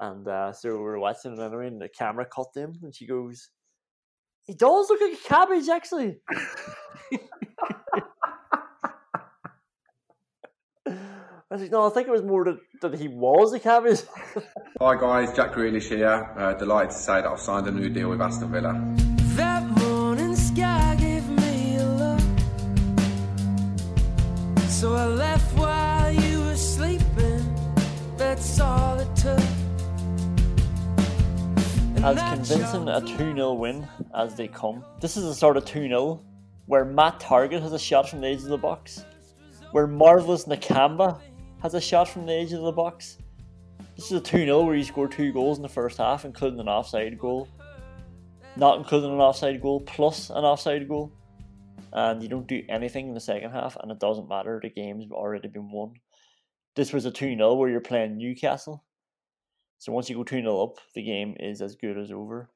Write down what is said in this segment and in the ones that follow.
And uh, so we were watching it anyway, and the camera cut him, and she goes, He does look like a cabbage, actually. I was like, no, I think it was more that, that he was a cabbage. Hi guys, Jack Grealish here. Uh, delighted to say that I've signed a new deal with Aston Villa. That morning sky gave me a look. So I left while you were sleeping. That's all it took. As convincing a 2 0 win as they come. This is the sort of 2 0 where Matt Targett has a shot from the edge of the box, where Marvelous Nakamba has a shot from the edge of the box. This is a 2 0 where he scored two goals in the first half, including an offside goal, not including an offside goal, plus an offside goal. And you don't do anything in the second half, and it doesn't matter, the game's already been won. This was a 2 0 where you're playing Newcastle. So once you go 2 0 up, the game is as good as over.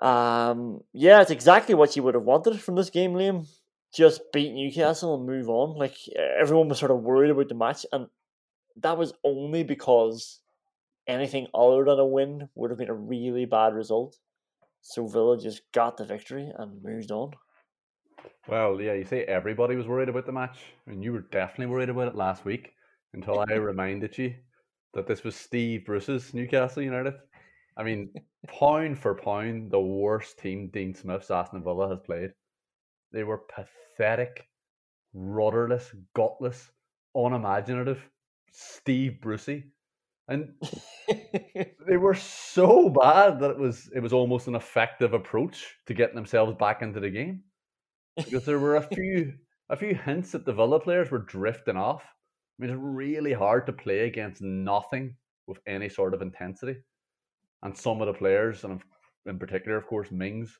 Um, yeah, it's exactly what you would have wanted from this game, Liam. Just beat Newcastle and move on. Like everyone was sort of worried about the match, and that was only because anything other than a win would have been a really bad result. So Villa just got the victory and moved on. Well, yeah, you say everybody was worried about the match. I mean, you were definitely worried about it last week until I reminded you that this was Steve Bruce's Newcastle United. I mean, pound for pound, the worst team Dean Smith's Aston Villa has played. They were pathetic, rudderless, gutless, unimaginative, Steve Brucey. And they were so bad that it was it was almost an effective approach to getting themselves back into the game. Because there were a few a few hints that the Villa players were drifting off. I mean, it's really hard to play against nothing with any sort of intensity. And some of the players, and in particular, of course, Mings,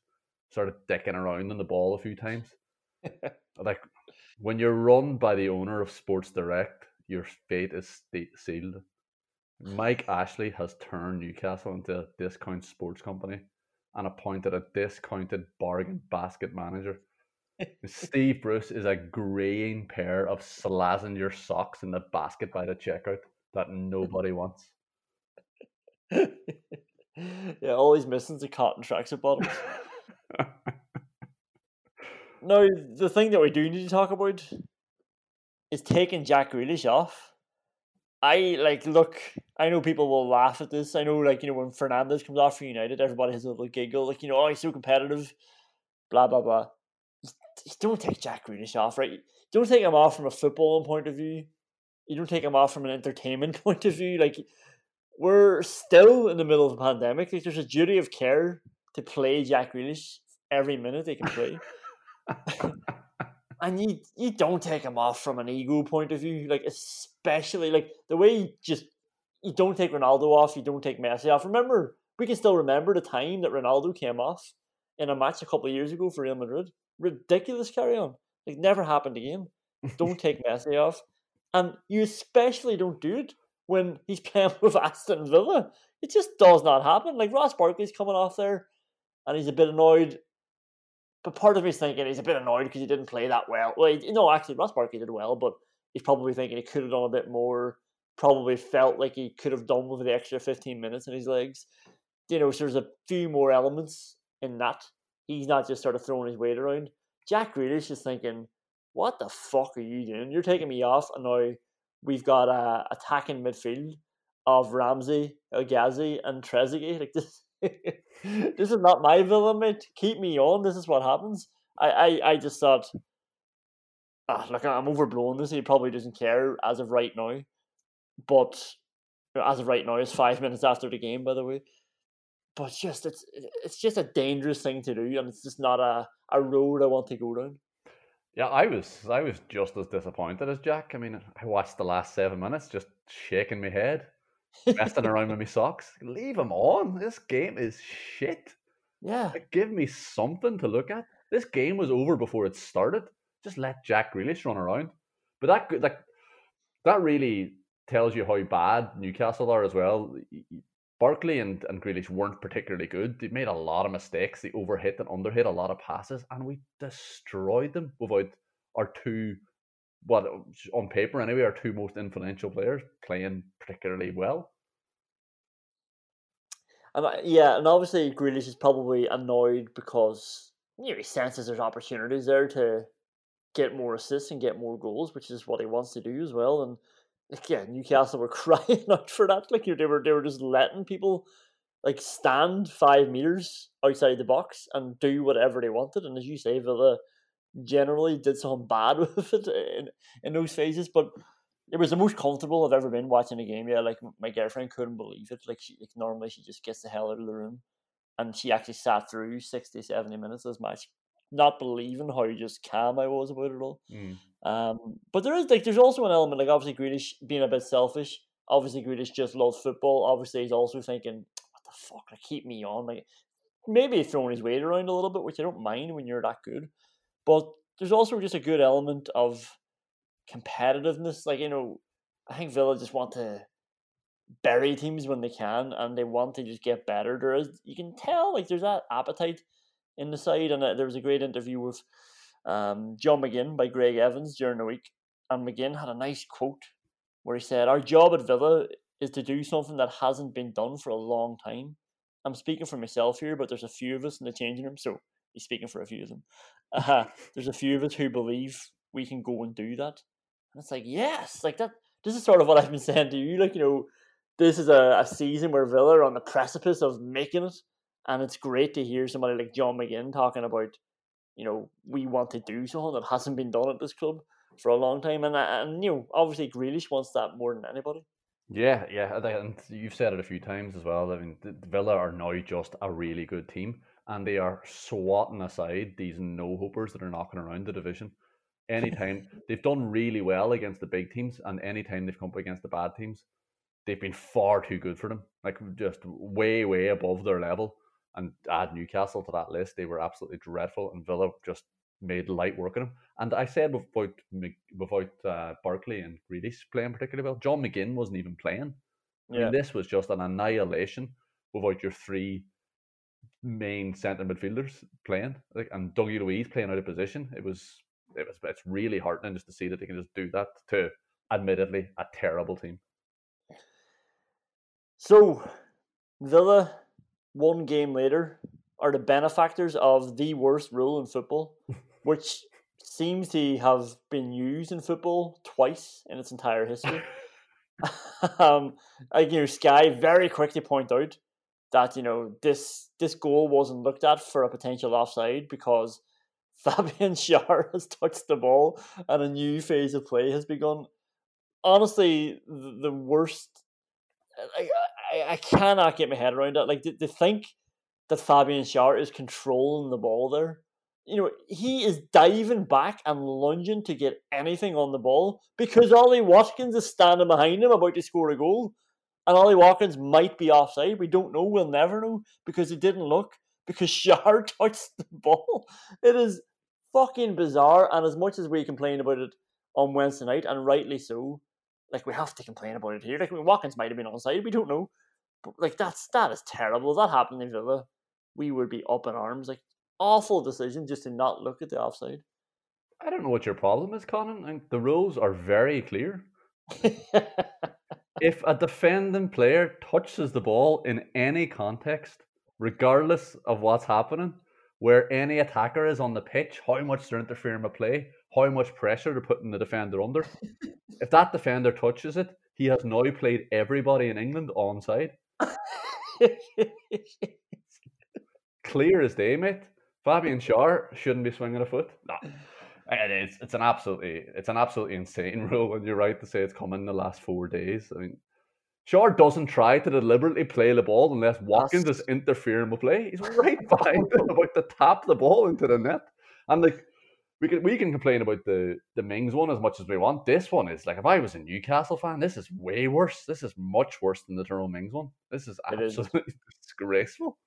started dicking around on the ball a few times. like when you're run by the owner of Sports Direct, your fate is sealed. Mike Ashley has turned Newcastle into a discount sports company and appointed a discounted bargain basket manager. Steve Bruce is a greying pair of Slazenger socks in the basket by the checkout that nobody wants. yeah, all he's missing is a cotton tracksuit bottoms. no, the thing that we do need to talk about is taking Jack Grealish off. I like look. I know people will laugh at this. I know, like you know, when Fernandes comes off for United, everybody has a little giggle, like you know, oh, he's so competitive, blah blah blah. Don't take Jack Grealish off, right? Don't take him off from a footballing point of view. You don't take him off from an entertainment point of view. Like we're still in the middle of a pandemic. Like there's a duty of care to play Jack Grealish every minute they can play. and you you don't take him off from an ego point of view, like especially like the way you just you don't take Ronaldo off, you don't take Messi off. Remember, we can still remember the time that Ronaldo came off in a match a couple of years ago for Real Madrid. Ridiculous carry on. Like never happened again. Don't take Messi off. And you especially don't do it when he's playing with Aston Villa. It just does not happen. Like Ross Barkley's coming off there and he's a bit annoyed. But part of me is thinking he's a bit annoyed because he didn't play that well. Well, he, no, actually, Ross Barkley did well, but he's probably thinking he could have done a bit more. Probably felt like he could have done with the extra 15 minutes in his legs. You know, so there's a few more elements in that. He's not just sort of throwing his weight around. Jack Grealish is thinking, what the fuck are you doing? You're taking me off, and now we've got a attacking midfield of Ramsey, Ghazi, and Trezeguet. Like this, this is not my villa, mate. Keep me on. This is what happens. I, I, I just thought, ah, look, I'm overblowing this. He probably doesn't care as of right now, but as of right now, it's five minutes after the game, by the way. But just it's it's just a dangerous thing to do, and it's just not a, a road I want to go down. Yeah, I was I was just as disappointed as Jack. I mean, I watched the last seven minutes, just shaking my head, messing around with my socks. Leave him on. This game is shit. Yeah, like, give me something to look at. This game was over before it started. Just let Jack Grealish run around. But that like that really tells you how bad Newcastle are as well. Barkley and, and Grealish weren't particularly good. They made a lot of mistakes. They overhit and underhit a lot of passes, and we destroyed them without our two, what on paper anyway, our two most influential players playing particularly well. And yeah, and obviously Grealish is probably annoyed because you know, he senses there's opportunities there to get more assists and get more goals, which is what he wants to do as well. And yeah, Newcastle were crying out for that. Like you they were, they were just letting people like stand five meters outside the box and do whatever they wanted. And as you say, Villa generally did something bad with it in, in those phases, but it was the most comfortable I've ever been watching a game. Yeah, like my girlfriend couldn't believe it. Like, she, like normally she just gets the hell out of the room, and she actually sat through 60, 70 minutes of this match, not believing how just calm I was about it all. Mm. Um, but there is like there's also an element like obviously Grealish being a bit selfish. Obviously Grealish just loves football. Obviously he's also thinking, what the fuck, like keep me on. Like maybe throwing his weight around a little bit, which I don't mind when you're that good. But there's also just a good element of competitiveness. Like you know, I think Villa just want to bury teams when they can, and they want to just get better. There is you can tell like there's that appetite in the side, and uh, there was a great interview with um, John McGinn by Gregg Evans during the week. And McGinn had a nice quote where he said, Our job at Villa is to do something that hasn't been done for a long time. I'm speaking for myself here, but there's a few of us in the changing room, so he's speaking for a few of them. Uh, there's a few of us who believe we can go and do that. And it's like, yes, like that. This is sort of what I've been saying to you. Like, you know, this is a, a season where Villa are on the precipice of making it. And it's great to hear somebody like John McGinn talking about you know, we want to do something that hasn't been done at this club for a long time. And, and you know, obviously Grealish wants that more than anybody. Yeah, yeah, and you've said it a few times as well. I mean, Villa are now just a really good team, and they are swatting aside these no hopers that are knocking around the division. Anytime they've done really well against the big teams, and anytime they've come up against the bad teams, they've been far too good for them. Like just way, way above their level and add Newcastle to that list, they were absolutely dreadful, and Villa just made light work of them. And I said without without uh, Barkley and Grealish playing particularly well, John McGinn wasn't even playing. Yeah. I mean, this was just an annihilation without your three main centre midfielders playing, like and Dougie Luiz playing out of position. It was it was it's really heartening just to see that they can just do that to admittedly a terrible team. So Villa one game later are the benefactors of the worst rule in football, which seems to have been used in football twice in its entire history. um, like, you know, Sky very quickly point out that you know this this goal wasn't looked at for a potential offside because Fabian Schär has touched the ball and a new phase of play has begun. Honestly, the, the worst. Like, I, I cannot get my head around it. Like to, to think that Fabian Schär is controlling the ball there. You know, he is diving back and lunging to get anything on the ball because Ollie Watkins is standing behind him about to score a goal. And Ollie Watkins might be offside. We don't know. We'll never know because it didn't look because Schär touched the ball. It is fucking bizarre. And as much as we complain about it on Wednesday night, and rightly so, like we have to complain about it here. Like I mean, Watkins might have been onside, we don't know. But like that's that is terrible. If that happened in Villa, we would be up in arms. Like awful decision just to not look at the offside. I don't know what your problem is, Conán. I the rules are very clear. if a defending player touches the ball in any context, regardless of what's happening, where any attacker is on the pitch, how much they're interfering with play, how much pressure they're putting the defender under, if that defender touches it, he has now played everybody in England onside. Clear as day, mate. Fabian Schär shouldn't be swinging a foot. No. It is. It's an absolutely, it's an absolutely insane rule, and you're right to say it's coming in the last four days. I mean, Schär doesn't try to deliberately play the ball unless Watkins is interfering with play. He's right behind him about to tap the ball into the net, and like we can we can complain about the the Mings one as much as we want. This one is like if I was a Newcastle fan, this is way worse. This is much worse than the Tyrone Mings one. This is It is. absolutely disgraceful.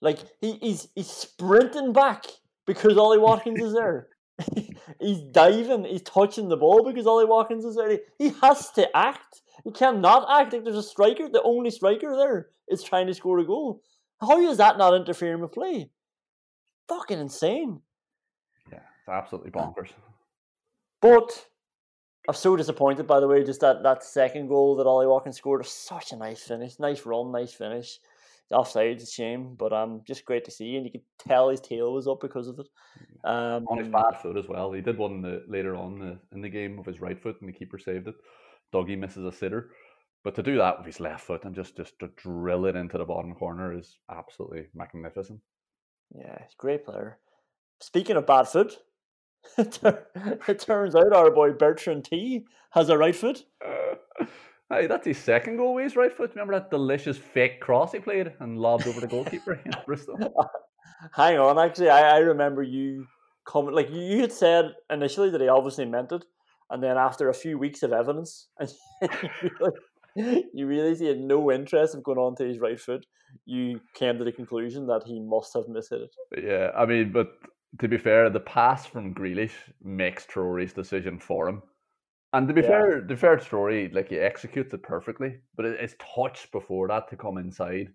Like he, he's he's sprinting back because Ollie Watkins is there. he's diving, he's touching the ball because Ollie Watkins is there. He, he has to act. He cannot act like there's a striker. The only striker there is trying to score a goal. How is that not interfering with play? Fucking insane. It's absolutely bonkers. But I'm so disappointed, by the way, just that, that second goal that Ollie Watkins scored. was Such a nice finish. Nice run, nice finish. Offside, it's a shame, but um, just great to see. And you could tell his tail was up because of it. Um, on his bad foot as well. He did one the, later on the, in the game with his right foot, and the keeper saved it. Dougie misses a sitter, but to do that with his left foot and just just to drill it into the bottom corner is absolutely magnificent. Yeah, he's a great player. Speaking of bad foot, it, turns out our boy Bertrand T has a right foot. Hey, that's his second goal with his right foot. Remember that delicious fake cross he played and lobbed over the goalkeeper in Bristol? Hang on, actually, I, I remember you comment like you, had said initially that he obviously meant it, and then after a few weeks of evidence, and you realize, you realize he had no interest of going on to his right foot. You came to the conclusion that he must have mishit it. Yeah, I mean, but to be fair, the pass from Grealish makes Traore's decision for him. And to be Yeah. fair, the fair story, like he executes it perfectly, but it, it's touched before that to come inside.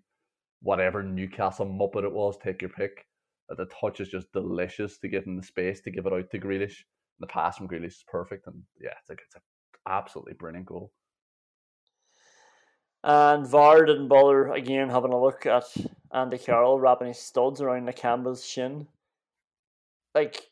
Whatever Newcastle muppet it was, take your pick. The touch is just delicious to give him the space to give it out to Grealish. The pass from Grealish is perfect, and yeah, it's like it's an absolutely brilliant goal. And VAR didn't bother again having a look at Andy Carroll wrapping his studs around Nakamba's shin. Like,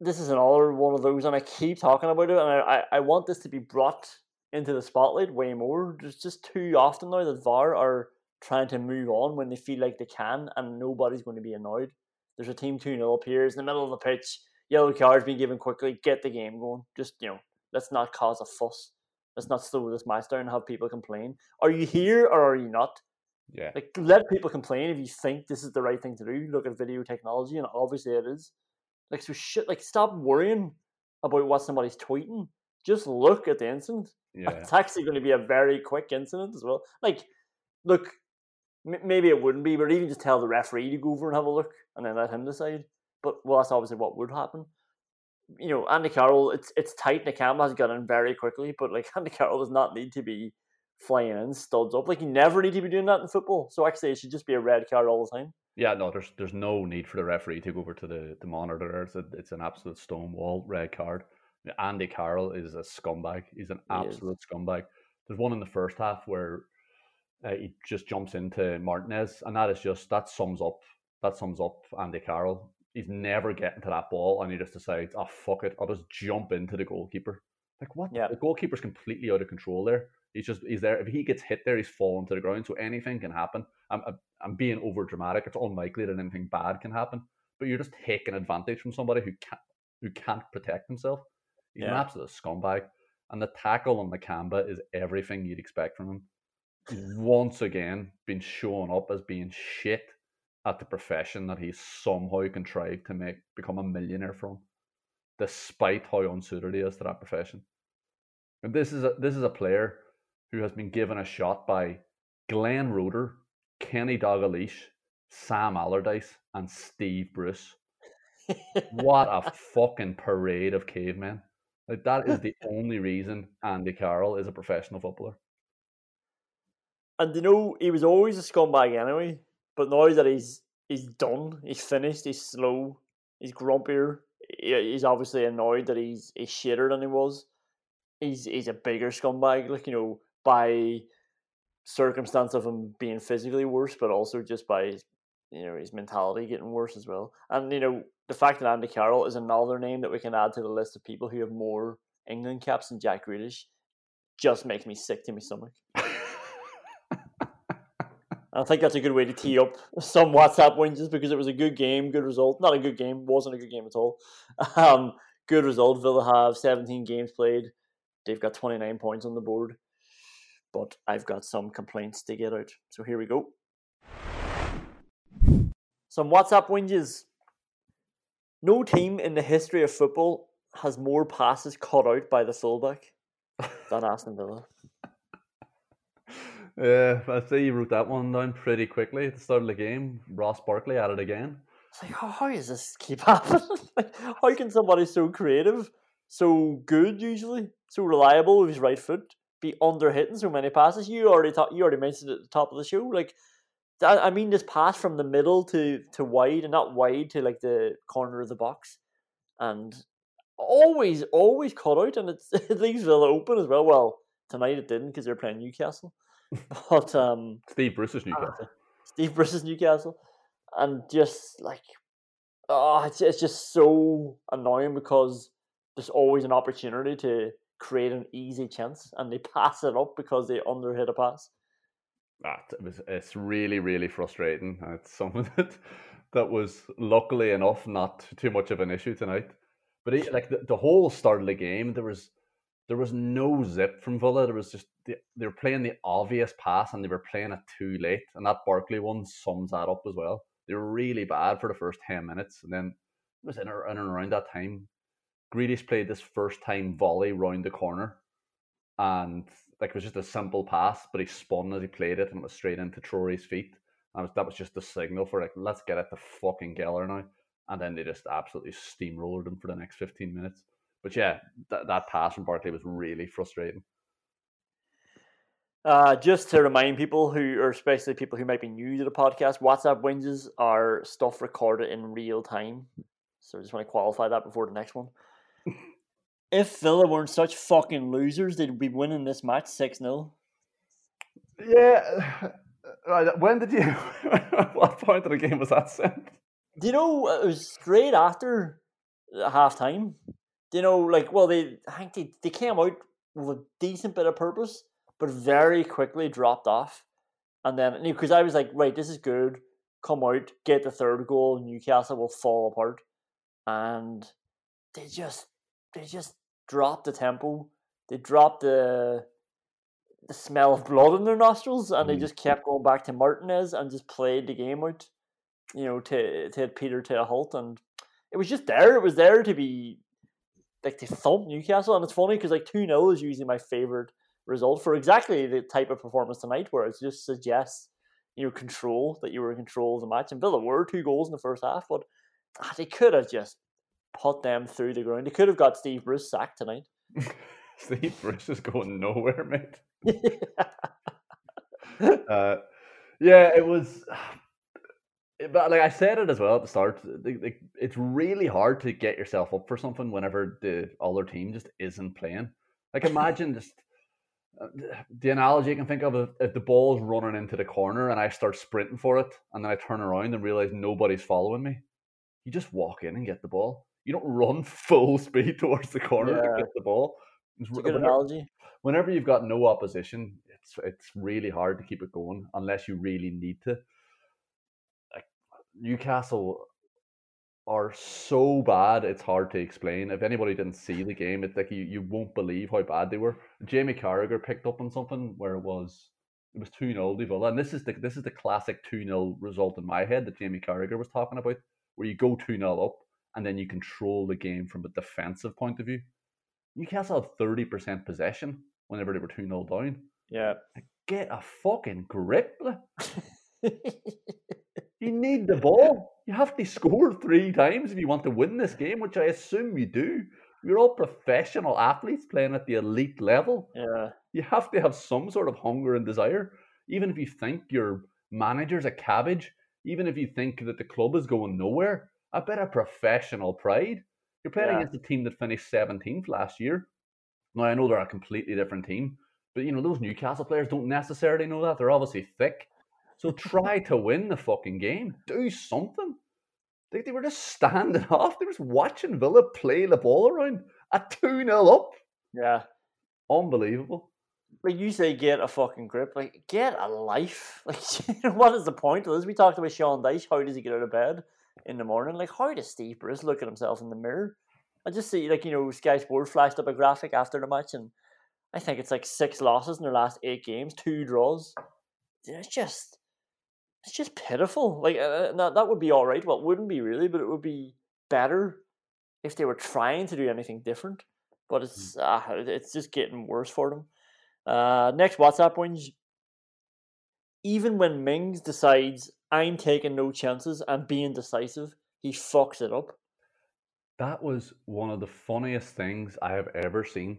this is another one of those, and I keep talking about it, and I, I, I want this to be brought into the spotlight way more. There's just too often now that VAR are trying to move on when they feel like they can, and nobody's going to be annoyed. There's a team 2 0 appears in the middle of the pitch, yellow cards being given quickly, get the game going. Just, you know, let's not cause a fuss. Let's not slow this match down and have people complain. Are you here or are you not? Yeah. Like, let people complain if you think this is the right thing to do. Look at video technology, and obviously it is. Like, so shit. Like, stop worrying about what somebody's tweeting. Just look at the incident. Yeah. It's actually going to be a very quick incident as well. Like, look, m- maybe it wouldn't be, but even just tell the referee to go over and have a look, and then let him decide. But well, that's obviously what would happen. You know, Andy Carroll, it's it's tight. and the camera has got in very quickly, but like Andy Carroll does not need to be flying in studs up. Like you never need to be doing that in football. So actually, it should just be a red card all the time. Yeah, no, there's there's no need for the referee to go over to the, the monitor. It's, a, it's an absolute stonewall red card. Andy Carroll is a scumbag. He's an He absolute scumbag. There's one in the first half where uh, he just jumps into Martinez, and that is just that sums up that sums up Andy Carroll. He's never getting to that ball, and he just decides, "Oh fuck it, I'll just jump into the goalkeeper." Like what? Yeah. The goalkeeper's completely out of control there. He's just he's there. If he gets hit there, he's falling to the ground. So anything can happen. I'm I'm- being over dramatic. It's unlikely that anything bad can happen. But you're just taking advantage from somebody who can't who can't protect himself. He's an absolute scumbag. And the tackle on the Nakamba is everything you'd expect from him. Once again been showing up as being shit at the profession that he's somehow contrived to make become a millionaire from, despite how unsuited he is to that profession. And this is a this is a player who has been given a shot by Glenn Roeder, Kenny Dalglish, Sam Allardyce, and Steve Bruce. What a fucking parade of cavemen. Like that is the only reason Andy Carroll is a professional footballer. And you know, he was always a scumbag anyway. But now that he's he's done, he's finished, he's slow, he's grumpier. He's obviously annoyed that he's he's shitter than he was. He's he's a bigger scumbag, like you know, by circumstance of him being physically worse, but also just by his, you know his mentality getting worse as well. And you know, the fact that Andy Carroll is another name that we can add to the list of people who have more England caps than Jack Grealish just makes me sick to my stomach. I think that's a good way to tee up some WhatsApp wins because it was a good game, good result. Not a good game, wasn't a good game at all. Um, good result. Villa have 17 games played. They've got 29 points on the board. But I've got some complaints to get out. So here we go. Some WhatsApp whinges. No team in the history of football has more passes cut out by the fullback than Aston Villa. Yeah, I see you wrote that one down pretty quickly at the start of the game. Ross Barkley at it again. It's like, how, how does this keep happening? Like, how can somebody so creative, so good usually, so reliable with his right foot, be under hitting so many passes? You already thought you already mentioned it at the top of the show. Like, I I mean, this pass from the middle to to wide, and not wide to like the corner of the box, and always always cut out, and it's, it leaves Villa open as well. Well, tonight it didn't because they're playing Newcastle, but um. Steve Bruce's Newcastle. Steve Bruce's Newcastle, and just like, oh, it's it's just so annoying because there's always an opportunity to create an easy chance, and they pass it up because they underhit a pass. Ah, it was, it's really, really frustrating. and It's something that that was luckily enough not too much of an issue tonight. But like the, the whole start of the game, there was there was no zip from Villa. There was just they, they were playing the obvious pass and they were playing it too late. And that Barkley one sums that up as well. They were really bad for the first ten minutes, and then it was in, in and around that time. Grealish played this first time volley round the corner, and like it was just a simple pass, but he spun as he played it, and it was straight into Traore's feet. And was, that was just the signal for like, let's get it to fucking Geller now. And then they just absolutely steamrolled him for the next fifteen minutes. But yeah, that, that pass from Barkley was really frustrating. Uh, just to remind people who, or especially people who might be new to the podcast, WhatsApp wins are stuff recorded in real time. So I just want to qualify that before the next one. If Villa weren't such fucking losers, they'd be winning this match 6 0. Yeah. Right, when did you? what point of the game was that sent? Do you know it was straight after half time? Do you know, like, well, they I think they, they came out with a decent bit of purpose, but very quickly dropped off. And then, because I was like, right, this is good. Come out, get the third goal. Newcastle will fall apart, and they just they just dropped the tempo. They dropped the the smell of blood in their nostrils, and they Mm. just kept going back to Martinez and just played the game out. You know, to to hit Peter to a halt, and it was just there. It was there to be like to thump Newcastle, and it's funny because like two 0 is usually my favorite result for exactly the type of performance tonight, where it just suggests you know control that you were in control of the match. And Villa were two goals in the first half, but ah, they could have just put them through the ground. They could have got Steve Bruce sacked tonight. Steve Bruce is going nowhere, mate. uh, yeah, it was. But like I said it as well at the start, it's really hard to get yourself up for something whenever the other team just isn't playing. Like imagine just uh, the analogy you can think of if, if the ball's running into the corner and I start sprinting for it, and then I turn around and realize nobody's following me. You just walk in and get the ball. You don't run full speed towards the corner Yeah. to get the ball. It's a good whenever- analogy. whenever you've got no opposition, it's it's really hard to keep it going unless you really need to. Like Newcastle are so bad, it's hard to explain. If anybody didn't see the game, it's like you, you won't believe how bad they were. Jamie Carragher picked up on something where it was it was 2 0 Villa. And this is the this is the classic 2 0 result in my head that Jamie Carragher was talking about, where you go 2 0 up and then you control the game from a defensive point of view. Newcastle had 30% possession whenever they were 2 0 down. Yeah. Get a fucking grip. You need the ball. You have to score three times if you want to win this game, which I assume you do. You're all professional athletes playing at the elite level. Yeah. You have to have some sort of hunger and desire. Even if you think your manager's a cabbage, even if you think that the club is going nowhere, a bit of professional pride. You're playing Yeah. against a team that finished 17th last year. Now, I know they're a completely different team, but you know, those Newcastle players don't necessarily know that. They're obviously thick. So try to win the fucking game. Do something. They, they were just standing off. They were just watching Villa play the ball around at 2 0 up. Yeah. Unbelievable. Like you say, get a fucking grip. Like get a life. Like what is the point of this? We talked about Sean Dyche. How does he get out of bed in the morning? Like how does Steve Bruce look at himself in the mirror? I just see like you know Sky Sport flashed up a graphic after the match, and I think it's like six losses in their last eight games, two draws. It's just, it's just pitiful. Like uh, that, that would be all right. Well, it wouldn't be really, but it would be better if they were trying to do anything different. But it's uh, it's just getting worse for them. Uh, next WhatsApp wins. Even when Mings decides I'm taking no chances and being decisive, he fucks it up. That was one of the funniest things I have ever seen.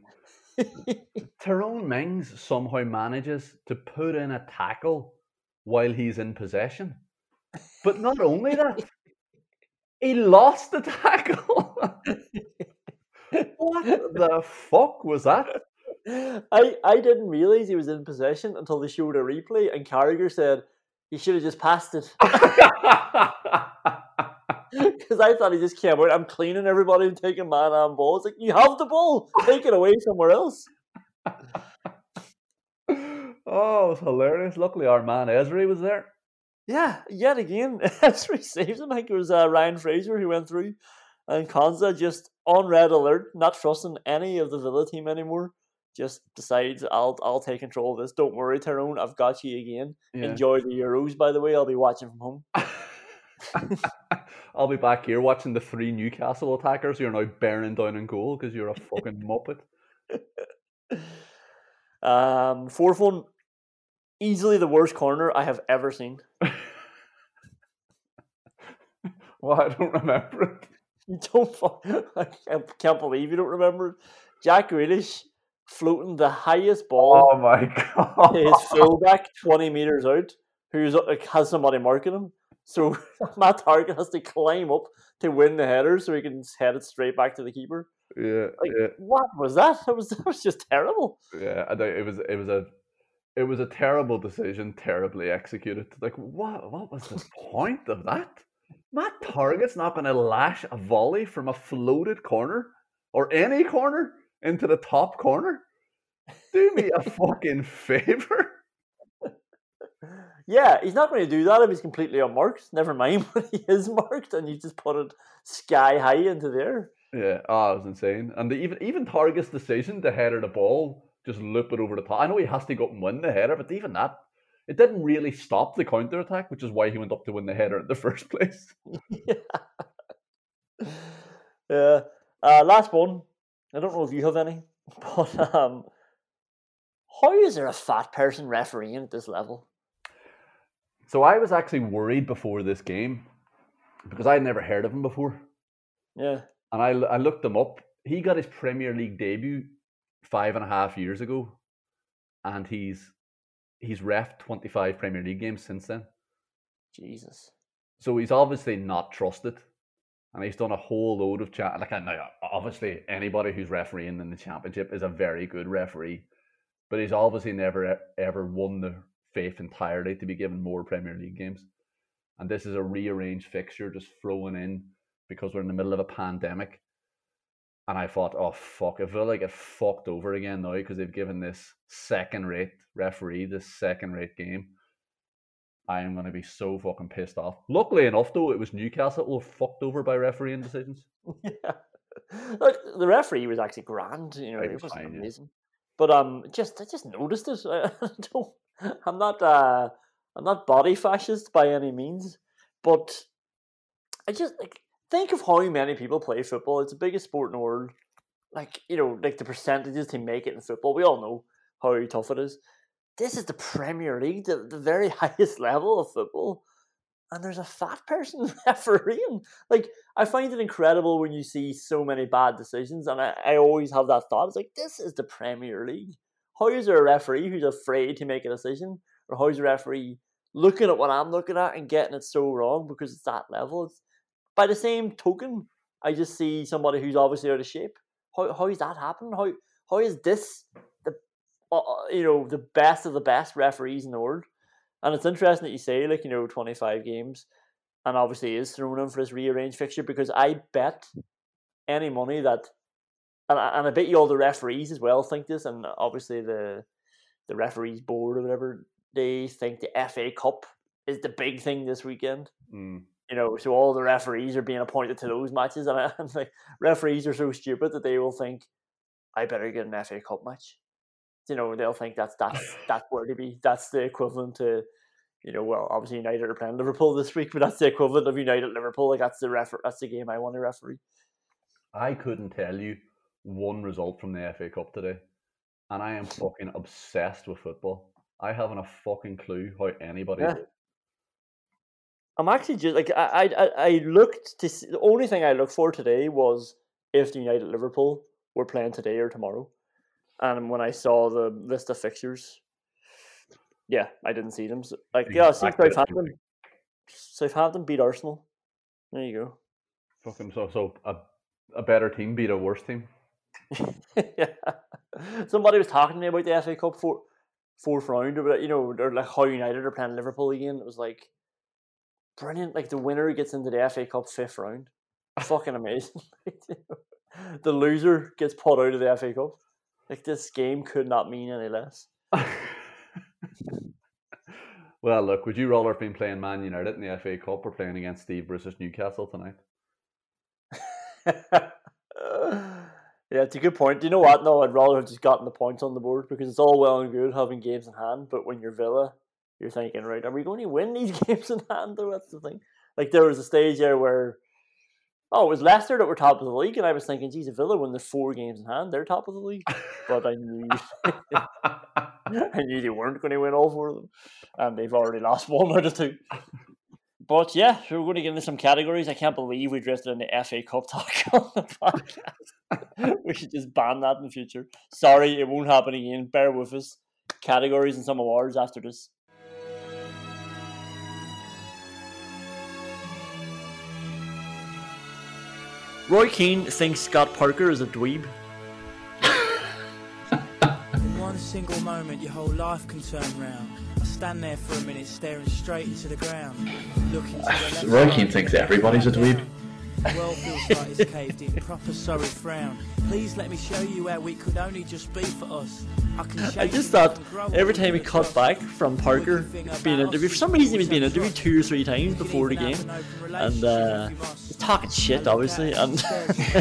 Tyrone Mings somehow manages to put in a tackle while he's in possession. But not only that, he lost the tackle. what the fuck was that? I I didn't realize he was in possession until they showed a replay, and Carragher said he should have just passed it because I thought he just came out. I'm cleaning everybody and taking man on balls. Like you have the ball, take it away somewhere else. Oh, it was hilarious. Luckily, our man Ezri was there. Yeah, yet again, what saves him. I think it was uh, Ryan Fraser who went through, and Konsa just on red alert, not trusting any of the Villa team anymore. Just decides I'll I'll take control of this. Don't worry, Tyrone, I've got you again. Yeah. Enjoy the Euros, by the way. I'll be watching from home. I'll be back here watching the three Newcastle attackers who are now bearing down in goal because you're a fucking muppet. Um, fourth one, easily the worst corner I have ever seen. Well, I don't remember it. You don't. I can't- can't believe you don't remember it. Jack Grealish floating the highest ball. Oh my god! his fullback twenty meters out, who's like has somebody marking him. So Matt Targett has to climb up to win the header, so he can head it straight back to the keeper. Yeah, Like, yeah, what was that? That was that was just terrible. yeah. I it was it was a it was a terrible decision, terribly executed. Like what what was the point of that? Matt Targett's not going to lash a volley from a floated corner or any corner into the top corner. Do me a fucking favor. Yeah, he's not going to do that if he's completely unmarked. Never mind when he is marked and you just put it sky high into there. Yeah, oh, it was insane. And the, even even Targett's decision to header the ball, just loop it over the top. I know he has to go up and win the header, but even that, it didn't really stop the counter attack, which is why he went up to win the header in the first place. Yeah. Uh, last one. I don't know if you have any, but um, how is there a fat person refereeing at this level? So I was actually worried before this game because I had never heard of him before, Yeah. and I I looked him up. He got his Premier League debut five and a half years ago, and he's he's ref twenty five Premier League games since then. Jesus. So he's obviously not trusted, and he's done a whole load of chat. Like I know, obviously anybody who's refereeing in the championship is a very good referee, but he's obviously never ever won the faith entirely to be given more Premier League games. And this is a rearranged fixture just thrown in because we're in the middle of a pandemic. And I thought, oh fuck, I feel like get fucked over again now because they've given this second rate referee this second rate game. I am going to be so fucking pissed off. Luckily enough, though, it was Newcastle that were fucked over by refereeing decisions. yeah. Look, the referee was actually grand. You know, it was wasn't fine, yeah. amazing. But um, just I just noticed it. I don't. I'm not. Uh, I'm not body fascist by any means, but I just like think of how many people play football. It's the biggest sport in the world. Like you know, like the percentages to make it in football. We all know how tough it is. This is the Premier League, the, the very highest level of football. and there's a fat person refereeing. Like I find it incredible when you see so many bad decisions, and I, I always have that thought. It's like this is the Premier League. How is there a referee who's afraid to make a decision, or how is a referee looking at what I'm looking at and getting it so wrong because it's that level? It's, by the same token, I just see somebody who's obviously out of shape. How how is that happening? How how is this you know the best of the best referees in the world? And it's interesting that you say like you know twenty five games, and obviously is thrown in for this rearranged fixture because I bet any money that, and I, and I bet you all the referees as well think this, and obviously the the referees board or whatever they think the FA Cup is the big thing this weekend. Mm. You know, so all the referees are being appointed to those matches, and, I'm like referees are so stupid that they will think, "I better get an FA Cup match." You know, they'll think that's that's that's where to be. That's the equivalent to, you know, well, obviously United are playing Liverpool this week, but that's the equivalent of United Liverpool. Like that's the refer- that's the game I want to referee. I couldn't tell you one result from the FA Cup today, and I am fucking obsessed with football. I haven't a fucking clue how anybody. Yeah. I'm actually just like I I I looked to see, the only thing I looked for today was if the United Liverpool were playing today or tomorrow, and when I saw the list of fixtures, yeah, I didn't see them. So, like yeah, see Southampton, Southampton beat Arsenal. There you go. Fucking so so a a better team beat a worse team. yeah. Somebody was talking to me about the FA Cup fourth round, or you know, or like how United are playing Liverpool again. It was like brilliant. Like the winner gets into the FA Cup fifth round. Fucking amazing. the loser gets put out of the FA Cup. Like this game could not mean any less. Well, look, would you rather have been playing Man United in the FA Cup or playing against Steve Bruce's Newcastle tonight? yeah, it's a good point. Do you know what? No, I'd rather have just gotten the points on the board because it's all well and good having games in hand, but when you're Villa, you're thinking, right, are we going to win these games in hand? Though that's the thing. Like there was a stage there where, oh, it was Leicester that were top of the league, and I was thinking, geez, if Villa win the four games in hand, they're top of the league. But I knew, I knew they weren't going to win all four of them, and they've already lost one out of two. But yeah, we're going to get into some categories. I can't believe we drifted into FA Cup talk on the podcast. we should just ban that in the future. Sorry, it won't happen again. Bear with us. Categories and some awards after this. Roy Keane thinks Scott Parker is a dweeb. In one single moment, your whole life can turn round. I stand there for a minute, staring straight into the ground. Looking to the left Roy Keane thinks everybody's a dweeb. The world feels like it's caved in, proper sorry frown. Please let me show you how it could only just be for us. I can I just thought every time he cut back from Parker being interviewed, for some reason he was being interviewed two or three times before the game, and uh, he's talking shit obviously, and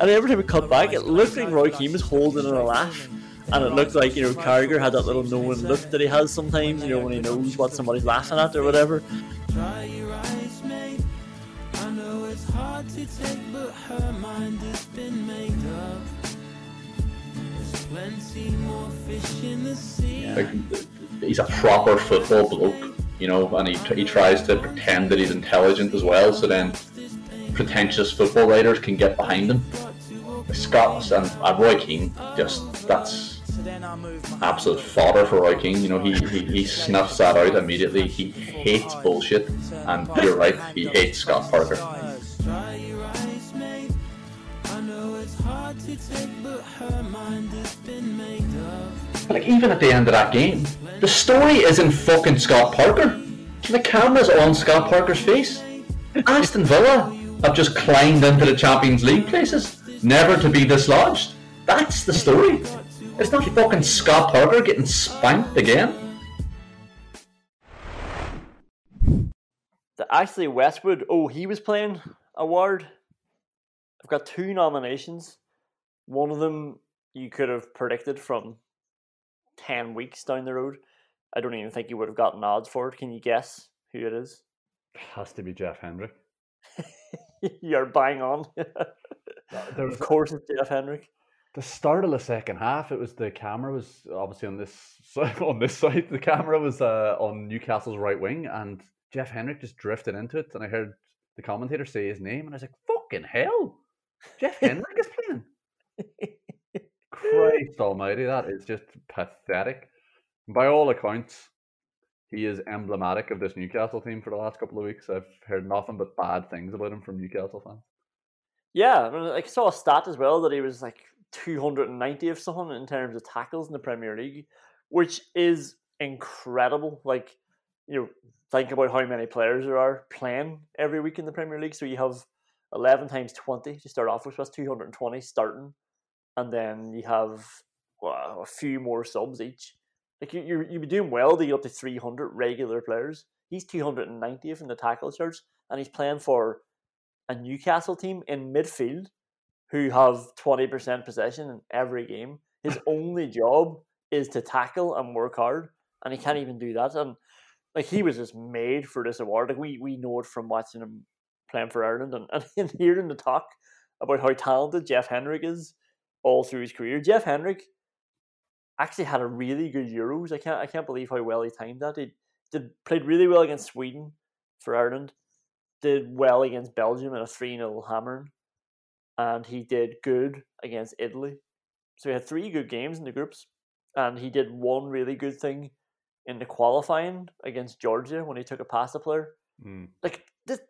and every time he cut back, it looked like Roy Keane was holding in a laugh, and it looked like you know Carragher had that little knowing look that he has sometimes, you know when he knows what somebody's laughing at or whatever. Hard to take, but her mind has been made up. There's plenty more fish in the sea. He's a proper football bloke, you know, and he, he tries to pretend that he's intelligent as well, so then pretentious football writers can get behind him. Scott and uh, Roy Keane, just that's absolute fodder for Roy Keane. You know, he, he, he snuffs that out immediately. He hates bullshit, and you're right, he hates Scott Parker. Like even at the end of that game, the story isn't fucking Scott Parker. The camera's on Scott Parker's face. Aston Villa have just climbed into the Champions League places, never to be dislodged. That's the story. It's not fucking Scott Parker getting spanked again. The Ashley Westwood, oh, he was playing award. I've got two nominations. One of them you could have predicted from 10 weeks down the road. I don't even think you would have gotten odds for it. Can you guess who it is? It Has to be Jeff Hendrick. You're bang on. There of course, it's Jeff Hendrick. The start of the second half, it was the camera was obviously on this on this side. The camera was uh, on Newcastle's right wing, and Jeff Hendrick just drifted into it, and I heard the commentator say his name, and I was like, "Fucking hell, Jeff Hendrick is playing!" Christ Almighty, that is just pathetic. By all accounts, he is emblematic of this Newcastle team for the last couple of weeks. I've heard nothing but bad things about him from Newcastle fans. Yeah, I, mean, I saw a stat as well that he was like 290 of something in terms of tackles in the Premier League, which is incredible. Like, you know, think about how many players there are playing every week in the Premier League. So you have 11 times 20 to start off with, so that's 220 starting. And then you have well, a few more subs each. Like you, you, you'd be doing well to get up to 300 regular players. He's 290th in the tackle charts, and he's playing for a Newcastle team in midfield who have 20% possession in every game. His only job is to tackle and work hard, and he can't mm. even do that. And like he was just made for this award. Like we we know it from watching him playing for Ireland and, and hearing the talk about how talented Jeff Hendrick is all through his career. Jeff Hendrick actually had a really good Euros. I can't I can't believe how well he timed that. He did played really well against Sweden for Ireland. Did well against Belgium in a 3 0 hammering. And he did good against Italy. So he had three good games in the groups. And he did one really good thing in the qualifying against Georgia when he took a past the player. Mm. Like this,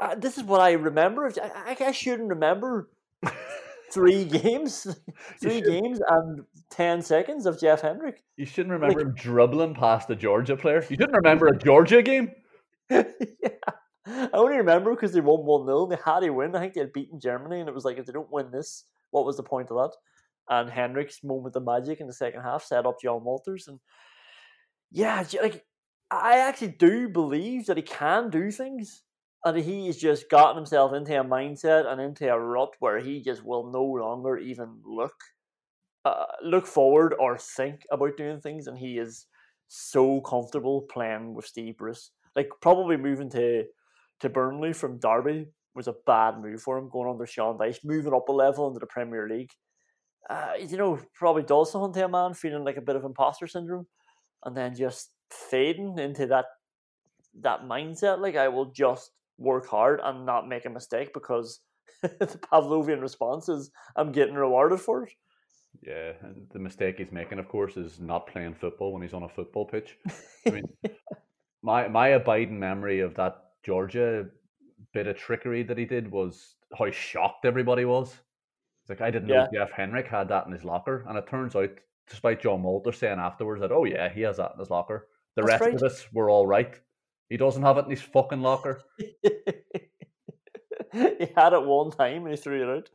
uh, this is what I remember. I, I, I shouldn't remember three games, three games and ten seconds of Jeff Hendrick. You shouldn't remember like, him dribbling past a Georgia player. You shouldn't remember a Georgia game. yeah. I only remember because they won 1 0 they had to win. I think they had beaten Germany, and it was like, if they don't win this, what was the point of that? And Hendrick's moment of magic in the second half set up Jon Walters. And yeah, like, I actually do believe that he can do things. And he has just gotten himself into a mindset and into a rut where he just will no longer even look uh, look forward or think about doing things. And he is so comfortable playing with Steve Bruce. Like, probably moving to to Burnley from Derby was a bad move for him, going under Sean Dyche, moving up a level into the Premier League. Uh, you know, probably does something to a man feeling like a bit of imposter syndrome, and then just fading into that that mindset. Like I will just work hard and not make a mistake because the Pavlovian response is I'm getting rewarded for it. Yeah, and the mistake he's making, of course, is not playing football when he's on a football pitch. I mean, my my abiding memory of that Georgia bit of trickery that he did was how shocked everybody was. It's like I didn't know Jeff Hendrick had that in his locker, and it turns out, despite Jon Walters saying afterwards that, oh yeah, he has that in his locker. The That's rest right. of us were all right. He doesn't have it in his fucking locker. he had it one time and he threw it out.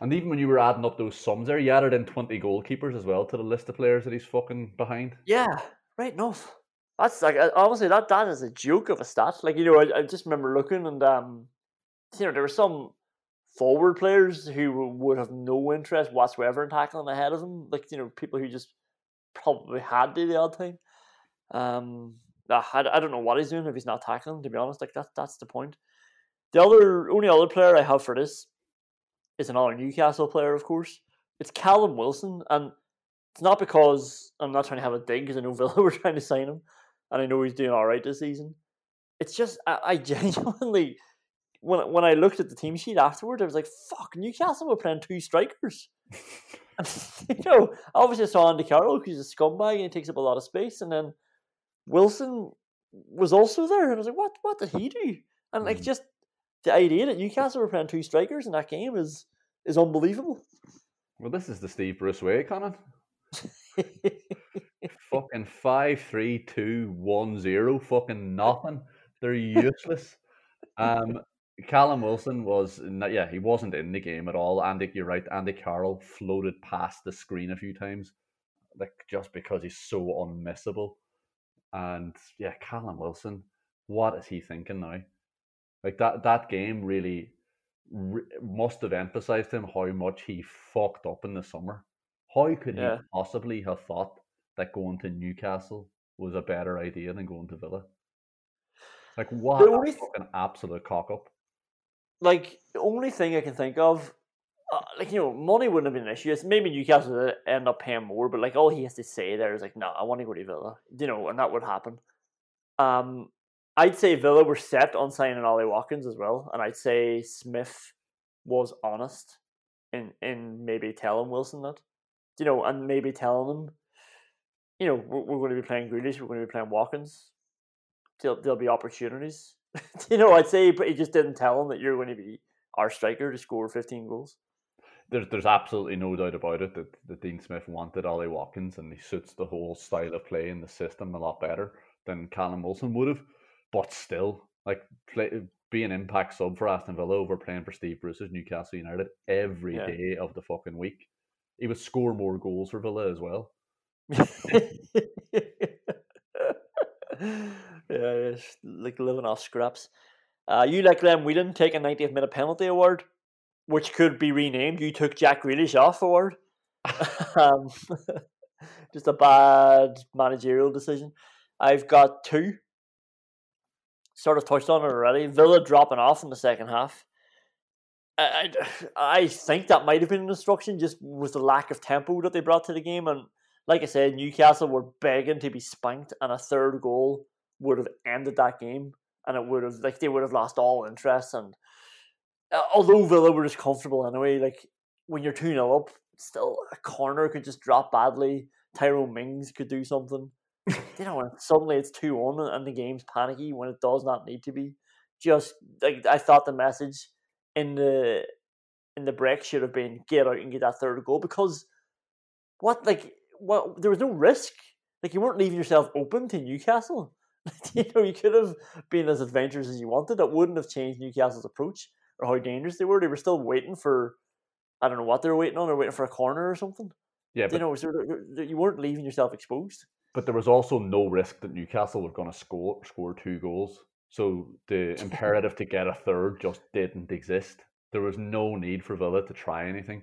And even when you were adding up those sums there, you added in 20 goalkeepers as well to the list of players that he's fucking behind. Yeah, right enough. That's like honestly that that is a joke of a stat. Like you know, I, I just remember looking and um, you know, there were some forward players who would have no interest whatsoever in tackling ahead of him. Like you know, people who just probably had to the odd time. Um, I, I don't know what he's doing if he's not tackling. To be honest, like that that's the point. The other only other player I have for this is another Newcastle player, of course. It's Callum Wilson, and it's not because I'm not trying to have a dig because I know Villa were trying to sign him and I know he's doing all right this season. It's just I, I genuinely when when I looked at the team sheet afterward, I was like, "Fuck, Newcastle were playing two strikers." and, you know, obviously I saw Andy Carroll because he's a scumbag and he takes up a lot of space, and then Wilson was also there, and I was like, "What? What did he do?" And like, mm. just the idea that Newcastle were playing two strikers in that game is is unbelievable. Well, this is the Steve Bruce way, Conán. fucking five, three, two, one, zero. Fucking nothing. They're useless. um, Callum Wilson was not, yeah, he wasn't in the game at all. Andy, you're right. Andy Carroll floated past the screen a few times, like just because he's so unmissable. And yeah, Callum Wilson, what is he thinking now? Like that that game really re- must have emphasized him how much he fucked up in the summer. How could yeah. he possibly have thought that going to Newcastle was a better idea than going to Villa. Like what the only fucking absolute cock up. Like the only thing I can think of, uh, like you know, money wouldn't have been an issue. It's maybe Newcastle would end up paying more, but like all he has to say there is like, "No, nah, I want to go to Villa," you know, and that would happen. Um, I'd say Villa were set on signing Ollie Watkins as well, and I'd say Smith was honest in in maybe telling Wilson that, you know, and maybe telling him, you know, we're, we're going to be playing Grealish, we're going to be playing Watkins. There'll, there'll be opportunities. you know, I'd say, but he just didn't tell him that you're going to be our striker to score 15 goals. There's there's absolutely no doubt about it that, that Dean Smith wanted Ollie Watkins and he suits the whole style of play in the system a lot better than Callum Wilson would have. But still, like play, being an impact sub for Aston Villa over playing for Steve Bruce's Newcastle United every Yeah. day of the fucking week. He would score more goals for Villa as well. yeah, it's like living off scraps. Uh, you let Glenn Whelan take a 90th minute penalty award, which could be renamed. You took Jack Grealish off award. um, just a bad managerial decision. I've got two. Sort of touched on it already. Villa dropping off in the second half. I, I, think that might have been an instruction just with the lack of tempo that they brought to the game. And like I said, Newcastle were begging to be spanked, and a third goal would have ended that game. And it would have, like, they would have lost all interest. And Uh, although Villa were just comfortable anyway, like, when you're 2 0 up, still a corner could just drop badly. Tyrone Mings could do something. you know, and suddenly it's 2 1 and the game's panicky when it does not need to be. Just like I thought the message in the in the break should have been get out and get that third goal because what like well there was no risk. Like you weren't leaving yourself open to Newcastle. you know, you could have been as adventurous as you wanted. That wouldn't have changed Newcastle's approach or how dangerous they were. They were still waiting for I don't know what they were waiting on. They're waiting for a corner or something. Yeah, you know, so there- there- you weren't leaving yourself exposed. but there was also no risk that Newcastle were going to score score two goals. So the imperative to get a third just didn't exist. There was no need for Villa to try anything.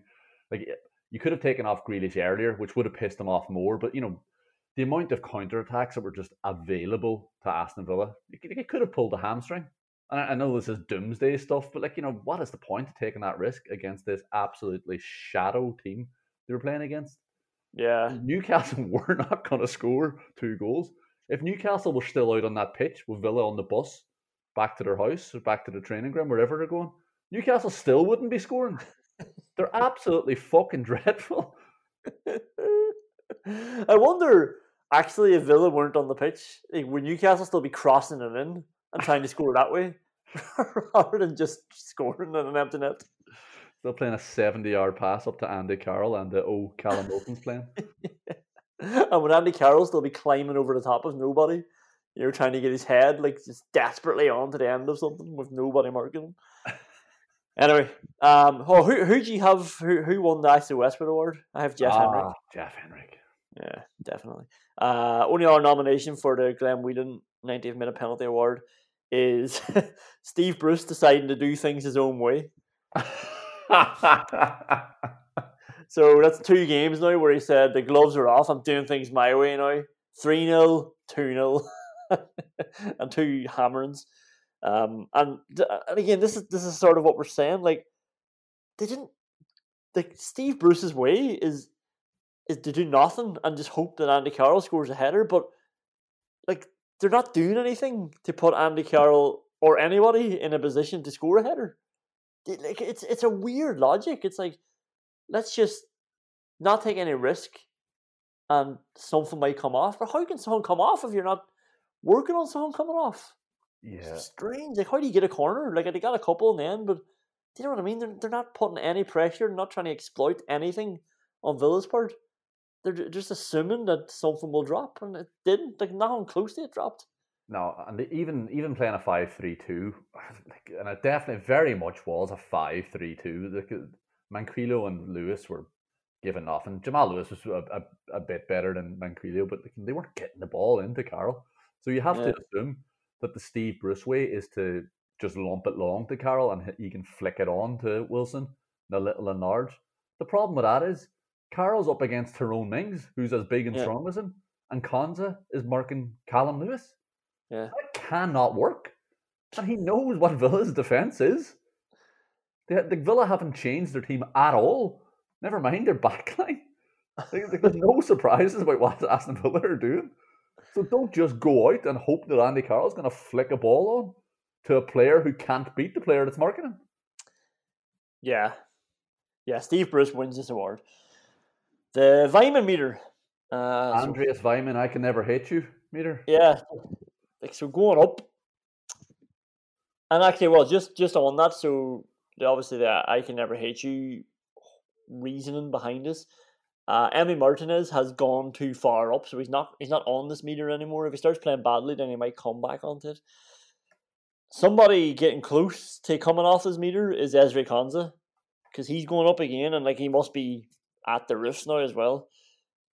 Like eh, you could have taken off Grealish earlier, which would have pissed them off more. But you know, the amount of counter attacks that were just available to Aston Villa, you could have pulled a hamstring. I know this is doomsday stuff, but like you know, what is the point of taking that risk against this absolutely shadow team they were playing against? Yeah. Newcastle were not going to score two goals. If Newcastle were still out on that pitch with Villa on the bus back to their house or back to the training ground, wherever they're going, Newcastle still wouldn't be scoring. They're absolutely fucking dreadful. I wonder actually if Villa weren't on the pitch, would Newcastle still be crossing it in and trying to score that way rather than just scoring in an empty net? Still playing a 70 yard pass up to Andy Carroll and the oh Callum Wilson's playing. and when Andy Carroll still be climbing over the top of nobody? You know, trying to get his head like just desperately onto the end of something with nobody marking him. Anyway, um, oh, who who do you have? Who who won the IC Westwood Award? I have Jeff Hendrick. Ah, Jeff Hendrick. Yeah, definitely. Uh, only our nomination for the Glenn Whelan 90th minute penalty award is Steve Bruce deciding to do things his own way. So that's two games now where he said the gloves are off. I'm doing things my way now. 3 0, 2 0, and two hammerings. Um, and, and again, this is this is sort of what we're saying. Like, they didn't. Like, Steve Bruce's way is is to do nothing and just hope that Andy Carroll scores a header, but like they're not doing anything to put Andy Carroll or anybody in a position to score a header. Like it's it's a weird logic. It's like let's just not take any risk and something might come off. But how can something come off if you're not working on something coming off? Yeah. It's strange. Like how do you get a corner? Like they got a couple in the end, but do you know what I mean? They're, they're not putting any pressure, not trying to exploit anything on Villa's part. They're just assuming that something will drop, and it didn't. Like nothing close to it dropped. No, and even even playing a five three two, like, and it definitely very much was a five three two. Like uh, Manquillo and Lewis were giving off, and Jamal Lewis was a, a, a bit better than Manquillo, but they weren't getting the ball into Carroll. So you have Yeah. to assume that the Steve Bruce way is to just lump it long to Carroll and he can flick it on to Wilson, the little and large. The problem with that is Carroll's up against Tyrone Mings, who's as big and Yeah. strong as him, and Konsa is marking Callum Lewis. Yeah. That cannot work. And he knows what Villa's defence is. The, the Villa haven't changed their team at all. Never mind their backline. There's no surprises about what Aston Villa are doing. So don't just go out and hope that Andy Carroll's going to flick a ball on to a player who can't beat the player that's marking him. Yeah. Yeah, Steve Bruce wins this award. The Weimann meter. Uh, so- Andreas Weimann, I can never hate you meter. yeah. Like so going up. And actually well just just on that, so obviously the I can never hate you reasoning behind this. Uh Emi Martinez has gone too far up, so he's not he's not on this meter anymore. If he starts playing badly, then he might come back onto it. Somebody getting close to coming off his meter is Ezri Konsa, Because he's going up again and like he must be at the roofs now as well.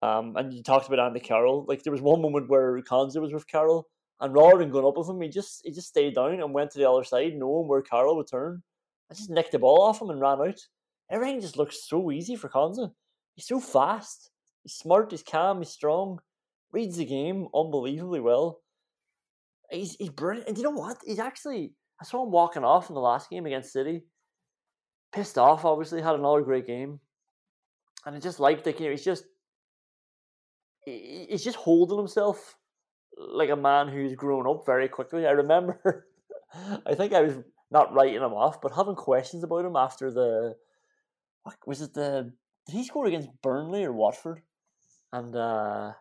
Um, and you talked about Andy Carroll. Like there was one moment where Konsa was with Carroll, and rather than going up with him, he just he just stayed down and went to the other side, knowing where Carroll would turn. I just nicked the ball off him and ran out. Everything just looks so easy for Konsa. He's so fast. He's smart. He's calm. He's strong. Reads the game unbelievably well. He's he's brilliant. And you know what? He's actually I saw him walking off in the last game against City. Pissed off, obviously, had another great game. And I just liked it. You know, he's just he's just holding himself like a man who's grown up very quickly. I remember, I think I was not writing him off, but having questions about him after the, what was it the, did he score against Burnley or Watford? And uh,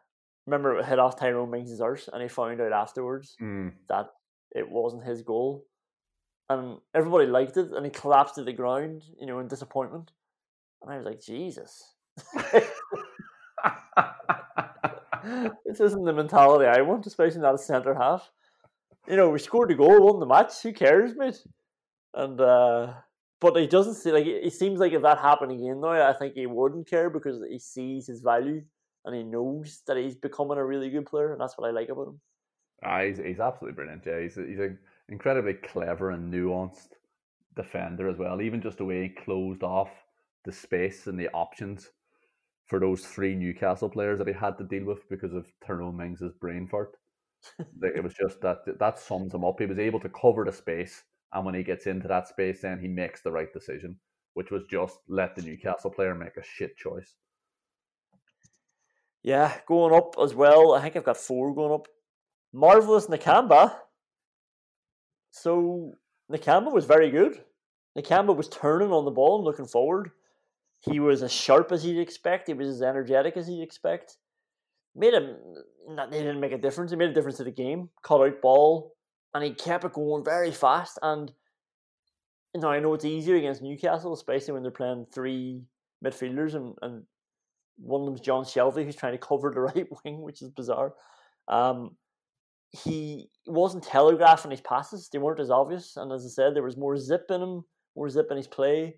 remember it hit off Tyrone Mings' arse, and he found out afterwards Mm. that it wasn't his goal. And everybody liked it, and he collapsed to the ground, you know, in disappointment. And I was like, Jesus. this isn't the mentality I want, especially not a centre half. You know, we scored a goal, won the match. Who cares, mate? And uh, but he doesn't see like it seems like if that happened again now, I think he wouldn't care because he sees his value and he knows that he's becoming a really good player, and that's what I like about him. Ah, he's, he's absolutely brilliant. Yeah, he's a, he's an incredibly clever and nuanced defender as well. Even just the way he closed off the space and the options for those three Newcastle players that he had to deal with because of Tyrone Mings' brain fart. It was just that that sums him up. He was able to cover the space, and when he gets into that space, then he makes the right decision, which was just let the Newcastle player make a shit choice. Yeah, going up as well. I think I've got four going up. Marvelous Nakamba. So Nakamba was very good. Nakamba was turning on the ball and looking forward. He was as sharp as you'd expect. He was as energetic as you'd expect. Made him. Not, didn't make a difference. He made a difference to the game. Cut out ball, and he kept it going very fast. And you know, I know it's easier against Newcastle, especially when they're playing three midfielders, and, and one of them's John Shelvey, who's trying to cover the right wing, which is bizarre. Um, he wasn't telegraphing his passes; they weren't as obvious. And as I said, there was more zip in him, more zip in his play.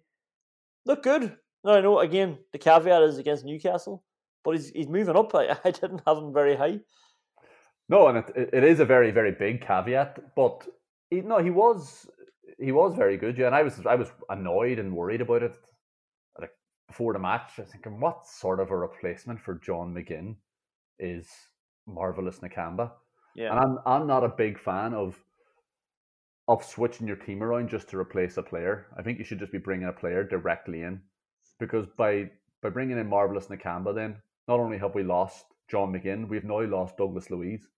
Look good. No, I know. Again, the caveat is against Newcastle, but he's he's moving up. I, I didn't have him very high. No, and it, it is a very very big caveat, but he, no, he was he was very good. Yeah, and I was I was annoyed and worried about it like before the match. I was thinking, what sort of a replacement for John McGinn is marvelous Nakamba? Yeah. And I'm I'm not a big fan of of switching your team around just to replace a player. I think you should just be bringing a player directly in, because by by bringing in marvelous Nakamba, then not only have we lost John McGinn, we've now lost Douglas Luiz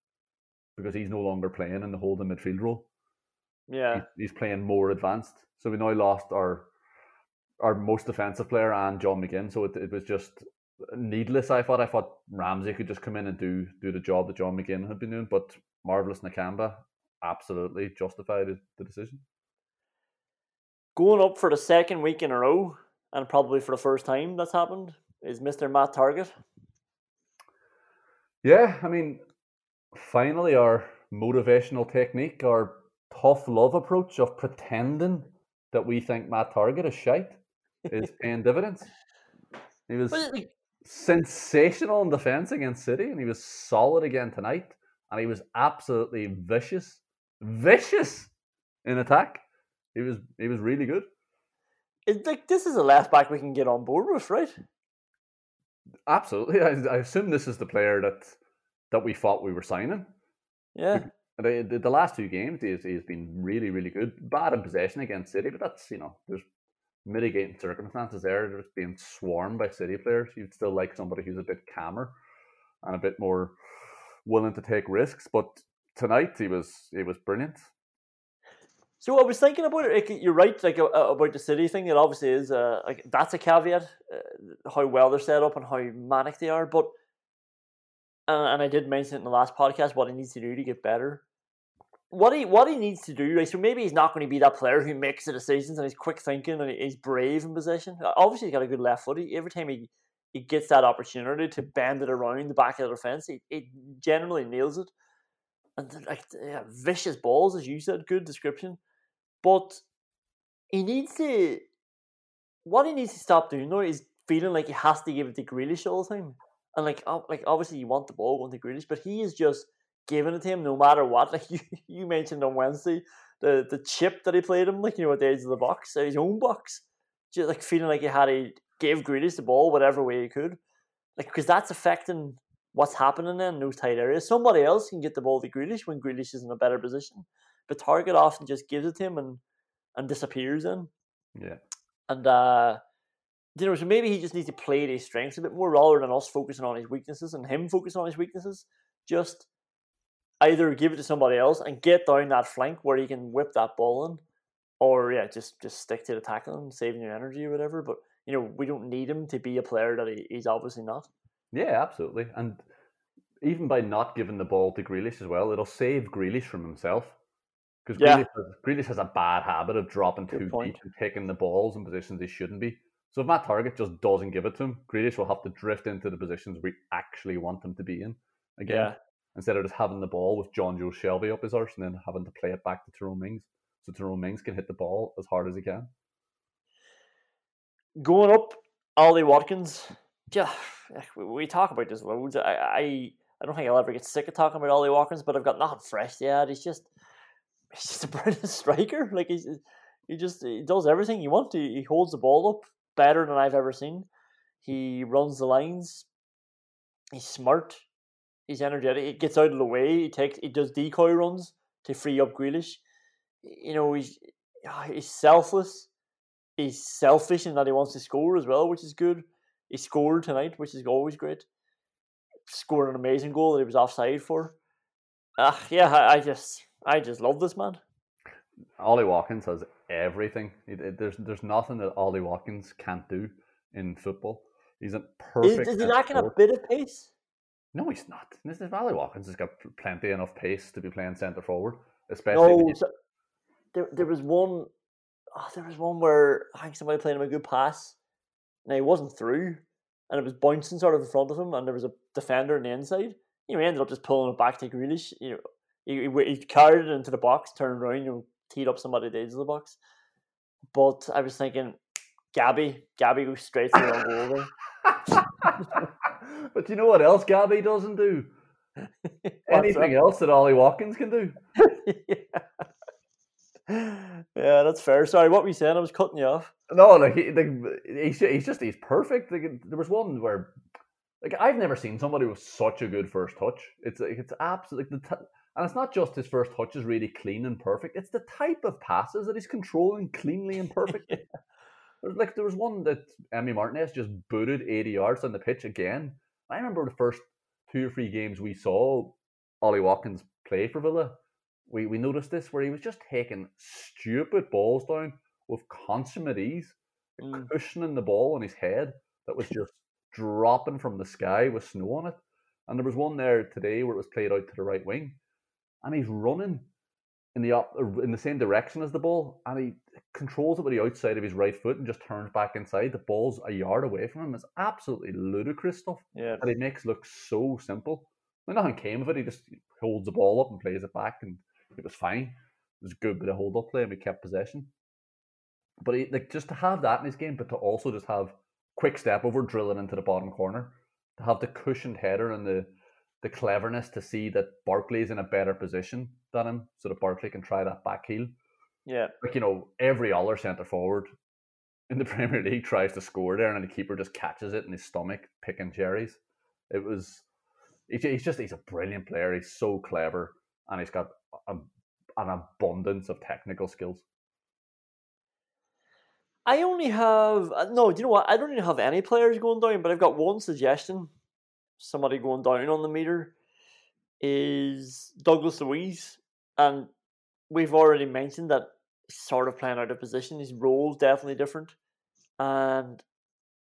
because he's no longer playing in the holding midfield role. Yeah. He- he's playing more advanced. So we now lost our our most defensive player and John McGinn. So it, it was just needless. I thought I thought Ramsey could just come in and do do the job that John McGinn had been doing, but marvelous Nakamba absolutely justified the decision. Going up for the second week in a row, and probably for the first time that's happened, is Mr. Matt Targett. Yeah, I mean, finally, our motivational technique, our tough love approach of pretending that we think Matt Targett is shite, is paying dividends. He was like, sensational in defence against City, and he was solid again tonight, and he was absolutely vicious, vicious in attack. He was he was really good. Like this is a left back we can get on board with, right? Absolutely, I, I assume this is the player that that we thought we were signing. Yeah. The, the, the last two games, he's, he's been really, really good. Bad in possession against City, but that's, you know, there's mitigating circumstances there. There's being swarmed by City players. You'd still like somebody who's a bit calmer and a bit more willing to take risks. But tonight he was he was brilliant. So I was thinking about it. Like, you're right, like uh, about the city thing. It obviously is. Uh, like that's a caveat. Uh, how well they're set up and how manic they are. But and, and I did mention it in the last podcast what he needs to do to get better. What he what he needs to do, right? So maybe he's not going to be that player who makes the decisions and he's quick thinking and he's brave in possession. Obviously, he's got a good left foot. Every time he he gets that opportunity to bend it around the back of the defense, he, he generally nails it. And like yeah, vicious balls, as you said, good description. But he needs to. What he needs to stop doing though is feeling like he has to give it to Grealish all the time. And like, like obviously you want the ball going to Grealish, but he is just giving it to him no matter what. Like you, you mentioned on Wednesday, the the chip that he played him, like you know, at the edge of the box, his own box, just like feeling like he had to give Grealish the ball whatever way he could, like because that's affecting what's happening in those tight areas. Somebody else can get the ball to Grealish when Grealish is in a better position but Targett often just gives it to him and and disappears in. Yeah. And uh you know, so maybe he just needs to play to his strengths a bit more rather than us focusing on his weaknesses and him focusing on his weaknesses. Just either give it to somebody else and get down that flank where he can whip that ball in, or yeah, just just stick to the tackling, saving your energy or whatever. But you know, we don't need him to be a player that he, he's obviously not. Yeah, absolutely. And even by not giving the ball to Grealish as well, it'll save Grealish from himself. Because yeah. Grealish, has, Grealish has a bad habit of dropping Good too point. deep and taking the balls in positions he shouldn't be. So if Matt Targett just doesn't give it to him, Grealish will have to drift into the positions we actually want him to be in again. Yeah. Instead of just having the ball with Jonjo Shelvey up his arse and then having to play it back to Tyrone Mings. So Tyrone Mings can hit the ball as hard as he can. Going up, Ollie Watkins. Yeah, we talk about this loads. I, I, I don't think I'll ever get sick of talking about Ollie Watkins, but I've got nothing fresh yet. He's just he's just a brilliant striker. Like he's he just he does everything you want. He, he holds the ball up better than I've ever seen. He runs the lines. He's smart. He's energetic. He gets out of the way. He takes he does decoy runs to free up Grealish. You know he's ah, he's selfless. He's selfish in that he wants to score as well, which is good. He scored tonight, which is always great. Scored an amazing goal that he was offside for. Ah, yeah, I, I just I just love this man. Ollie Watkins has everything. It, it, there's there's nothing that Ollie Watkins can't do in football. He's a perfect. Is, is he lacking a bit of pace? No, he's not. This is Ollie Watkins has got plenty enough pace to be playing centre forward, especially. No, so, there there was one. Oh, there was one where I think somebody played him a good pass. Now he wasn't through, and it was bouncing sort of in front of him, and there was a defender on the inside. You know, he ended up just pulling it back to Grealish. You know, he, he carried it into the box, turned around, and teed up somebody at the the box. But I was thinking, Gabby, Gabby goes straight to the goal. but you know what else Gabby doesn't do? Anything else that Ollie Watkins can do? yeah. yeah, that's fair. Sorry, what were you saying? I was cutting you off. No, like, he, like he's, he's just he's perfect. Like, there was one where like I've never seen somebody with such a good first touch. It's like it's absolutely the t- and it's not just his first touch is really clean and perfect. It's the type of passes that he's controlling cleanly and perfectly. like there was one that Emi Martinez just booted 80 yards on the pitch again. I remember the first two or three games we saw Ollie Watkins play for Villa. We we noticed this where he was just taking stupid balls down with consummate ease, mm. cushioning the ball on his head that was just dropping from the sky with snow on it. And there was one there today where it was played out to the right wing and he's running in the up in the same direction as the ball, and he controls it with the outside of his right foot and just turns back inside. The ball's a yard away from him. It's absolutely ludicrous stuff. Yeah, that he makes look so simple. Like nothing came of it. He just holds the ball up and plays it back, and it was fine. It was a good bit of hold up play, and we kept possession. But he, like just to have that in his game, but to also just have quick step over drilling into the bottom corner, to have the cushioned header and the the cleverness to see that Barkley's in a better position than him, so that Barkley can try that back heel. Yeah. Like, you know, every other centre forward in the Premier League tries to score there and the keeper just catches it in his stomach, picking cherries. It was, he's just, he's a brilliant player. He's so clever and he's got a, an abundance of technical skills. I only have, uh, no, do you know what? I don't even have any players going down, but I've got one suggestion somebody going down on the meter. is Douglas Luiz, and we've already mentioned that sort of playing out of position. His role's definitely different, and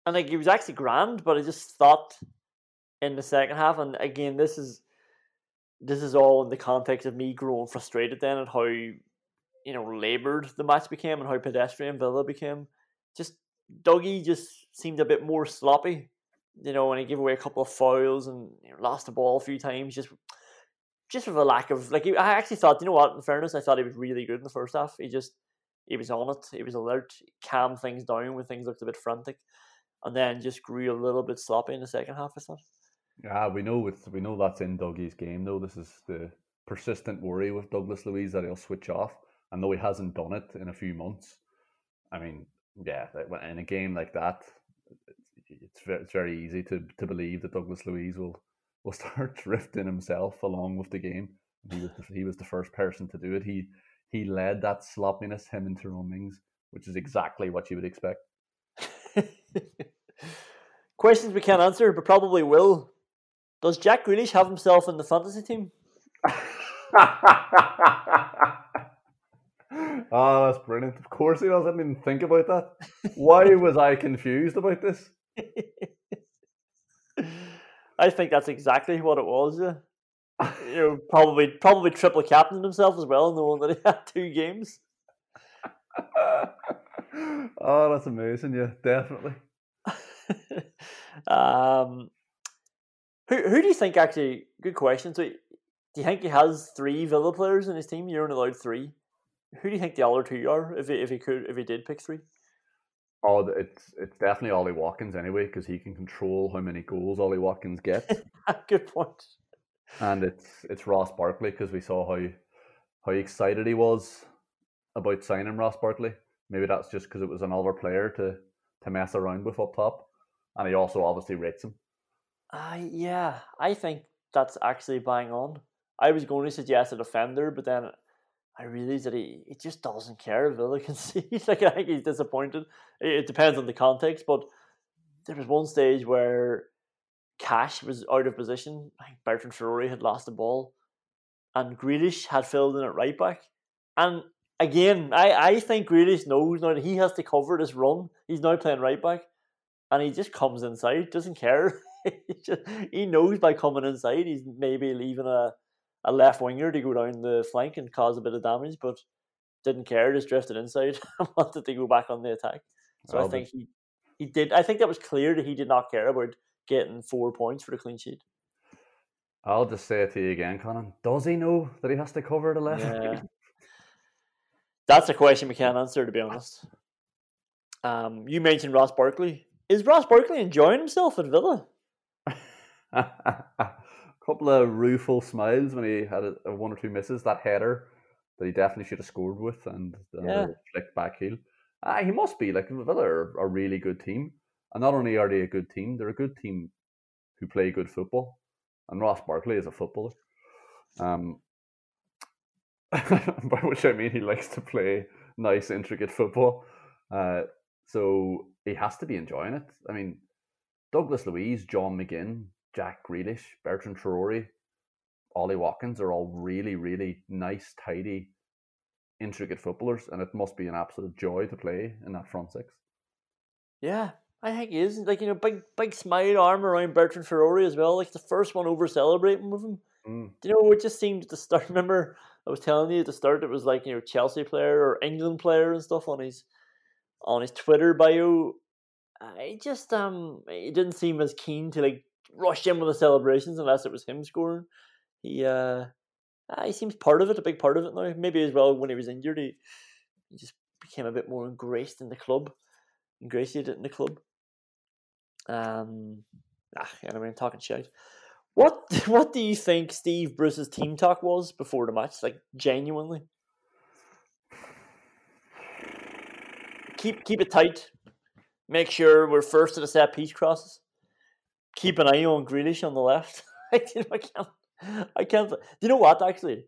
and like he was actually grand, but I just thought in the second half, and again, this is this is all in the context of me growing frustrated then at how you know laboured the match became and how pedestrian Villa became. Just Dougie just seemed a bit more sloppy, you know, when he gave away a couple of fouls and you know, lost the ball a few times. Just just with a lack of like, I actually thought, you know what? In fairness, I thought he was really good in the first half. He just he was on it. He was alert, calmed things down when things looked a bit frantic, and then just grew a little bit sloppy in the second half. I thought. Yeah, we know it's we know that's in Dougie's game though. This is the persistent worry with Douglas Luiz that he'll switch off. And though he hasn't done it in a few months. I mean, yeah, in a game like that, it's very, it's very easy to, to believe that Douglas Luiz will will start drifting himself along with the game. He was the, he was the first person to do it. He he led that sloppiness, him into Tyrone Mings, which is exactly what you would expect. Questions we can't answer, but probably will. Does Jack Grealish have himself in the fantasy team? oh, that's brilliant. Of course he does. I didn't even think about that. Why was I confused about this? I think that's exactly what it was. Yeah. you know, probably probably triple captain himself as well in the one that he had two games. oh, that's amazing! Yeah, definitely. um, who who do you think actually? Good question. So, do you think he has three Villa players in his team? You're only allowed three. Who do you think the other two are? If he, if he could, if he did pick three. Oh, it's it's definitely Ollie Watkins anyway because he can control how many goals Ollie Watkins gets. Good point. And it's it's Ross Barkley because we saw how how excited he was about signing Ross Barkley. Maybe that's just because it was another player to to mess around with up top, and he also obviously rates him. Uh, yeah, I think that's actually bang on. I was going to suggest a defender, but then I realize that he, he just doesn't care if Villa concede. like I think he's disappointed. It, depends on the context, but there was one stage where Cash was out of position. I think Bertrand Traore had lost the ball, and Grealish had filled in at right back. And again, I, I think Grealish knows now that he has to cover this run. He's now playing right back, and he just comes inside, doesn't care. he, just, he knows by coming inside, he's maybe leaving a a left winger to go down the flank and cause a bit of damage, but didn't care, just drifted inside and wanted to go back on the attack. So oh, I think he, he did. I think that was clear that he did not care about getting four points for the clean sheet. I'll just say it to you again, Conán. Does he know that he has to cover the left? Yeah. That's a question we can't answer, to be honest. Um, you mentioned Ross Barkley. Is Ross Barkley enjoying himself at Villa? couple of rueful smiles when he had a, a, one or two misses. That header that he definitely should have scored with, and the yeah. flick back heel. Ah, he must be like Villa are a really good team, and not only are they a good team, they're a good team who play good football. And Ross Barkley is a footballer. Um, by which I mean he likes to play nice, intricate football. Uh, so he has to be enjoying it. I mean, Douglas Luiz, John McGinn, Jack Grealish, Bertrand Traore, Ollie Watkins are all really, really nice, tidy, intricate footballers, and it must be an absolute joy to play in that front six. Yeah, I think he is. Like, you know, big big smile arm around Bertrand Traore as well. Like the first one over celebrating with him. Mm. Do you know, it just seemed to start. Remember, I was telling you at the start, it was like, you know, Chelsea player or England player and stuff on his on his Twitter bio. I just um, he didn't seem as keen to like rush in with the celebrations unless it was him scoring. He uh, he seems part of it, a big part of it now. Maybe as well when he was injured, he, he just became a bit more engraced in the club, ingratiated in the club. Um, ah, anyway, I'm talking shit. What what do you think Steve Bruce's team talk was before the match? Like genuinely, keep keep it tight. Make sure we're first to the set piece crosses keep an eye on Grealish on the left. I, can't. I can't. Do you know what? Actually,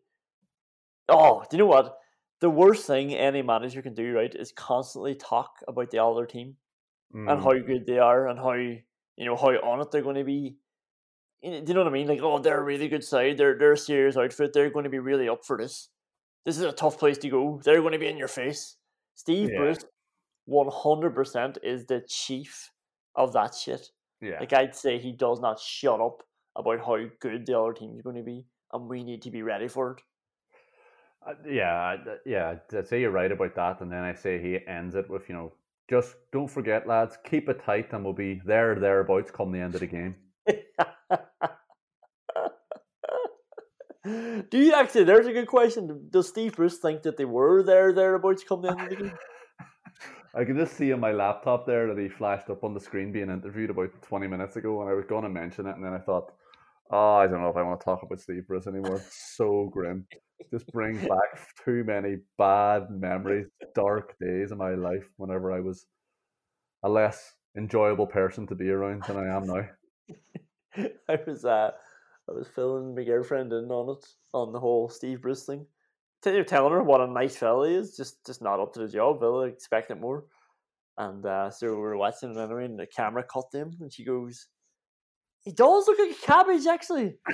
oh, do you know what? The worst thing any manager can do, right, is constantly talk about the other team mm. and how good they are and how you know how on it they're going to be. you know, do you know what I mean? Like, oh, they're a really good side. They're they're a serious outfit. They're going to be really up for this. This is a tough place to go. They're going to be in your face. Steve Yeah. Bruce, one hundred percent, is the chief of that shit. Yeah. Like I'd say, he does not shut up about how good the other team's going to be, and we need to be ready for it. Uh, yeah, yeah. I'd say you're right about that, and then I say he ends it with, you know, just don't forget, lads, keep it tight, and we'll be there thereabouts come the end of the game. Do you actually? There's a good question. Does Steve Bruce think that they were there thereabouts come the end of the game? I can just see on my laptop there that he flashed up on the screen being interviewed about 20 minutes ago, and I was going to mention it, and then I thought, oh, I don't know if I want to talk about Steve Bruce anymore. It's so grim. Just brings back too many bad memories, dark days of my life whenever I was a less enjoyable person to be around than I am now. I was uh, I was filling my girlfriend in on it on the whole Steve Bruce thing. You're telling her what a nice fella he is, just just not up to the job. Villa expecting more, and uh, so we were watching it anyway, and the camera cut him, and she goes, "He does look like a cabbage, actually."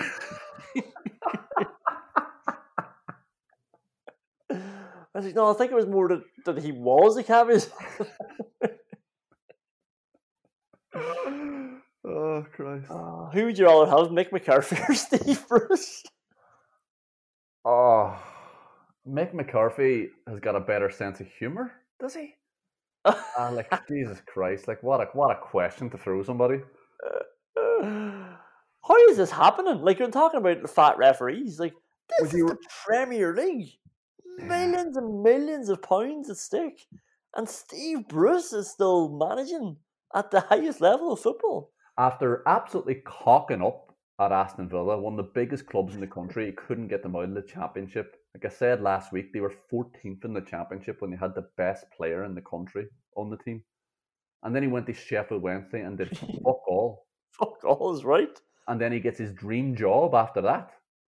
I was like, "No, I think it was more that, that he was a cabbage." oh Christ! Uh, who would you rather have, Mick McCarthy or Steve Bruce? Oh, Mick McCarthy has got a better sense of humor, does he? Ah, like Jesus Christ! Like what a what a question to throw somebody. How is this happening? Like you're talking about the fat referees. Like this is the Premier League, millions and millions of pounds at stake, and Steve Bruce is still managing at the highest level of football. After absolutely cocking up at Aston Villa, one of the biggest clubs in the country, he couldn't get them out of the championship. Like I said last week, they were 14th in the championship when they had the best player in the country on the team. And then he went to Sheffield Wednesday and did fuck all. Fuck all is right. And then he gets his dream job after that.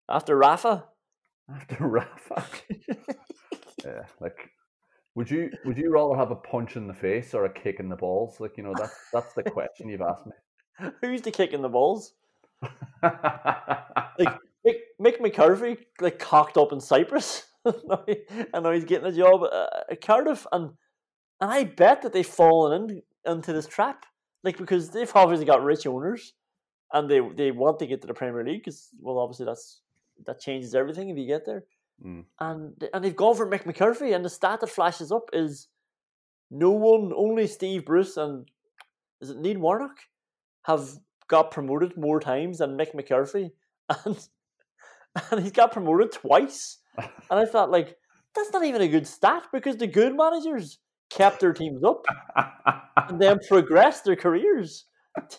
After Rafa. After Rafa. yeah, like would you would you rather have a punch in the face or a kick in the balls? Like, you know, that's that's the question you've asked me. Who's the kick in the balls? like Mick, Mick McCarthy, like cocked up in Cyprus, and now he's getting a job at, at Cardiff, and and I bet that they've fallen in, into this trap, like because they've obviously got rich owners, and they they want to get to the Premier League because well, obviously that's that changes everything if you get there, Mm. and and they've gone for Mick McCarthy, and the stat that flashes up is no one, only Steve Bruce and is it Neil Warnock have got promoted more times than Mick McCarthy, and and he's got promoted twice. And I thought, like, that's not even a good stat because the good managers kept their teams up and then progressed their careers.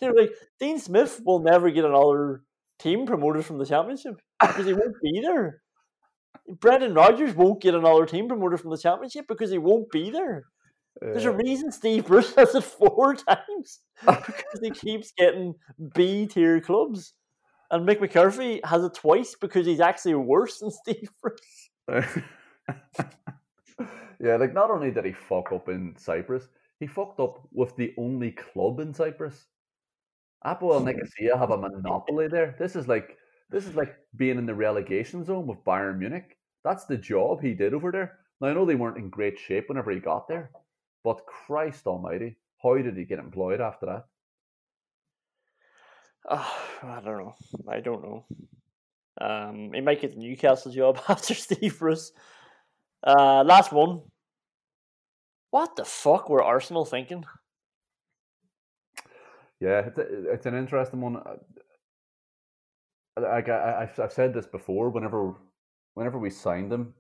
Know, like Dean Smith will never get another team promoted from the championship because he won't be there. Brendan Rodgers won't get another team promoted from the championship because he won't be there. There's a reason Steve Bruce has it four times because he keeps getting B tier clubs. And Mick McCarthy has it twice because he's actually worse than Steve Bruce. yeah, like not only did he fuck up in Cyprus, he fucked up with the only club in Cyprus. Apple Apoel Nicosia have a monopoly there. This is like this is like being in the relegation zone with Bayern Munich. That's the job he did over there. Now I know they weren't in great shape whenever he got there, but Christ Almighty, how did he get employed after that? I don't know. I don't know. Um, he might get the Newcastle job after Steve Bruce. Uh, last one. What the fuck were Arsenal thinking? Yeah, it's, a, it's an interesting one. Like I, I've said this before. Whenever, whenever we signed him,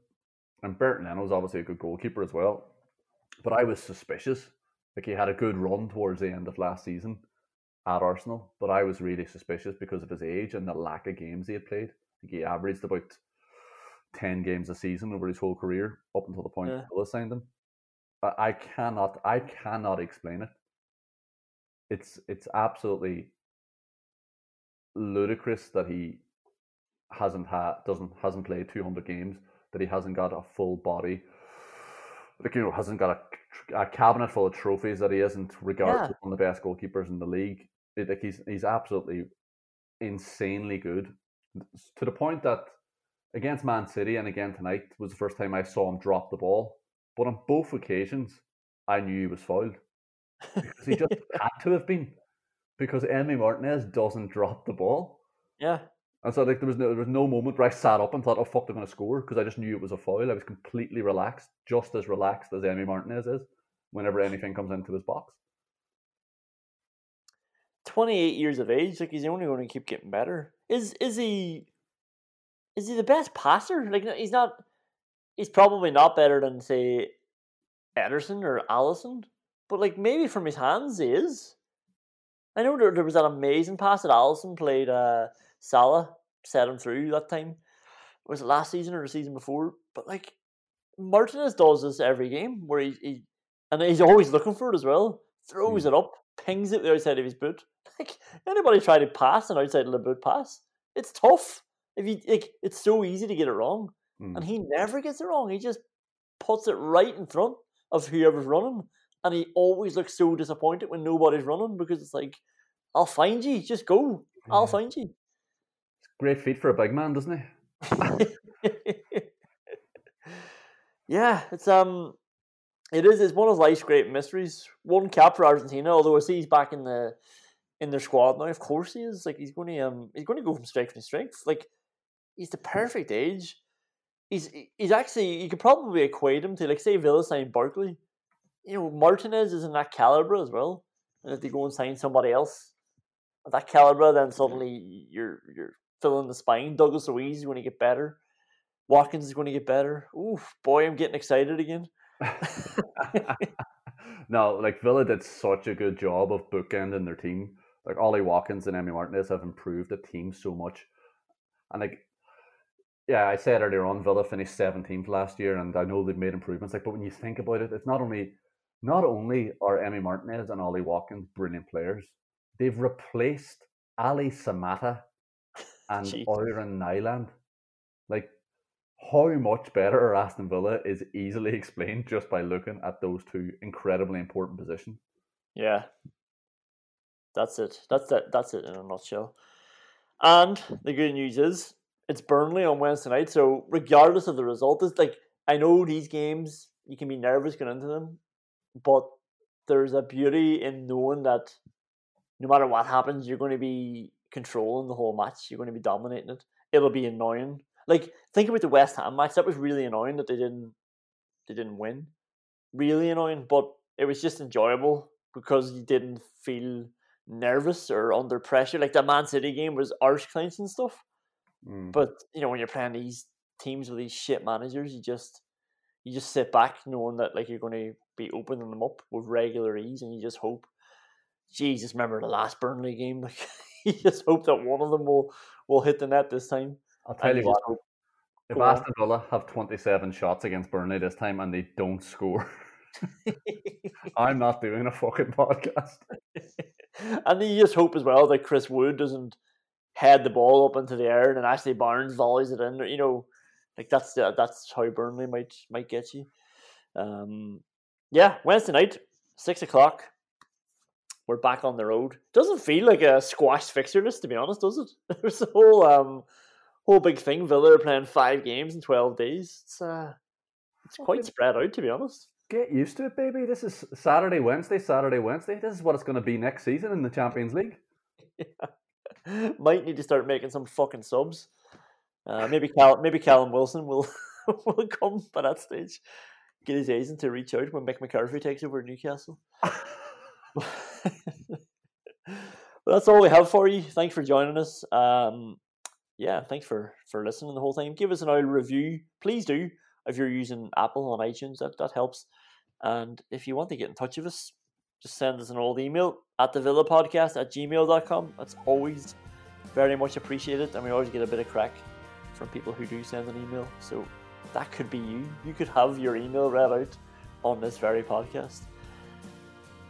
and Bernd Leno's obviously a good goalkeeper as well, but I was suspicious. Like he had a good run towards the end of last season at Arsenal, but I was really suspicious because of his age and the lack of games he had played. I think he averaged about ten games a season over his whole career up until the point Yeah. Villa signed him. I, I cannot, I cannot explain it it's it's absolutely ludicrous that he hasn't had doesn't hasn't played 200 games that he hasn't got a full body like you know hasn't got a, a cabinet full of trophies that he isn't regarded Yeah. as one of the best goalkeepers in the league like he's he's absolutely insanely good to the point that against Man City and again tonight was the first time I saw him drop the ball. But on both occasions, I knew he was fouled because he just had to have been because Emi Martinez doesn't drop the ball. Yeah. And so like there was no there was no moment where I sat up and thought, "Oh fuck, they're going to score," because I just knew it was a foul. I was completely relaxed, just as relaxed as Emi Martinez is whenever anything comes into his box. 28 years of age, like he's only going to keep getting better. Is is he is he the best passer? Like he's not he's probably not better than say Ederson or Alisson, but like maybe from his hands he is. I know there, there was that amazing pass that Alisson played uh Salah set him through that time. Was it last season or the season before? But like Martinez does this every game where he, he and he's always looking for it as well. Throws Hmm. it up, pings it the outside of his boot. Like anybody try to pass an outside of the boot pass, it's tough. If you like, it's so easy to get it wrong, Mm. and he never gets it wrong. He just puts it right in front of whoever's running, and he always looks so disappointed when nobody's running because it's like, "I'll find you, just go. I'll find you." Great feet for a big man, doesn't he? yeah, it's um, it is. It's one of life's great mysteries. One cap for Argentina, although I see he's back in the in their squad now. Of course he is. Like he's going to um, he's going to go from strength to strength. Like he's the perfect age. He's he's actually you could probably equate him to like say Villa sign Barkley. You know Martinez is in that caliber as well. And if they go and sign somebody else of that caliber, then suddenly you're you're filling the spine. Douglas Luiz is going to get better. Watkins is going to get better. Oof, boy, I'm getting excited again. no, like Villa did such a good job of bookending their team. Like Ollie Watkins and Emi Martinez have improved the team so much. And like yeah, I said earlier on, Villa finished seventeenth last year, and I know they've made improvements. Like, but when you think about it, it's not only not only are Emi Martinez and Ollie Watkins brilliant players, they've replaced Ally Samatta and Jeez. Ørjan Nyland. Like, how much better are Aston Villa is easily explained just by looking at those two incredibly important positions. Yeah. That's it. That's that that's it in a nutshell. And the good news is it's Burnley on Wednesday night, so regardless of the result, it's like I know these games you can be nervous going into them, but there's a beauty in knowing that no matter what happens, you're going to be controlling the whole match. You're going to be dominating it. It'll be annoying. Like think about the West Ham match. That was really annoying that they didn't they didn't win. Really annoying, but it was just enjoyable because you didn't feel nervous or under pressure. Like the Man City game was arse clenching stuff. Mm. But you know when you're playing these teams with these shit managers, you just you just sit back knowing that like you're going to be opening them up with regular ease, and you just hope. Jesus, remember the last Burnley game? Like you just hope that one of them will will hit the net this time. I'll tell And you what, hope- if. Aston Villa have 27 shots against Burnley this time and they don't score, I'm not doing a fucking podcast. and you just hope as well that Chris Wood doesn't head the ball up into the air and then Ashley Barnes volleys it in. You know, like that's the, that's how Burnley might might get you. Um, yeah, Wednesday night, six o'clock. We're back on the road. Doesn't feel like a squash fixture list, to be honest, does it? There's a whole um whole big thing. Villa are playing five games in twelve days. It's uh, it's quite spread out, to be honest. Get used to it, baby. This is Saturday, Wednesday, Saturday, Wednesday. This is what it's going to be next season in the Champions League. Might need to start making some fucking subs. Uh, maybe Cal, maybe Callum Wilson will will come by that stage. Get his agent to reach out when Mick McCarthy takes over Newcastle. but that's all we have for you. Thanks for joining us. Um, yeah, thanks for for listening the whole time. Give us an old review, please do. If you're using Apple on iTunes, that that helps. And if you want to get in touch with us, just send us an old email at the villa podcast at gmail.com. That's always very much appreciated, and we always get a bit of crack from people who do send an email. So that could be you. You could have your email read out on this very podcast.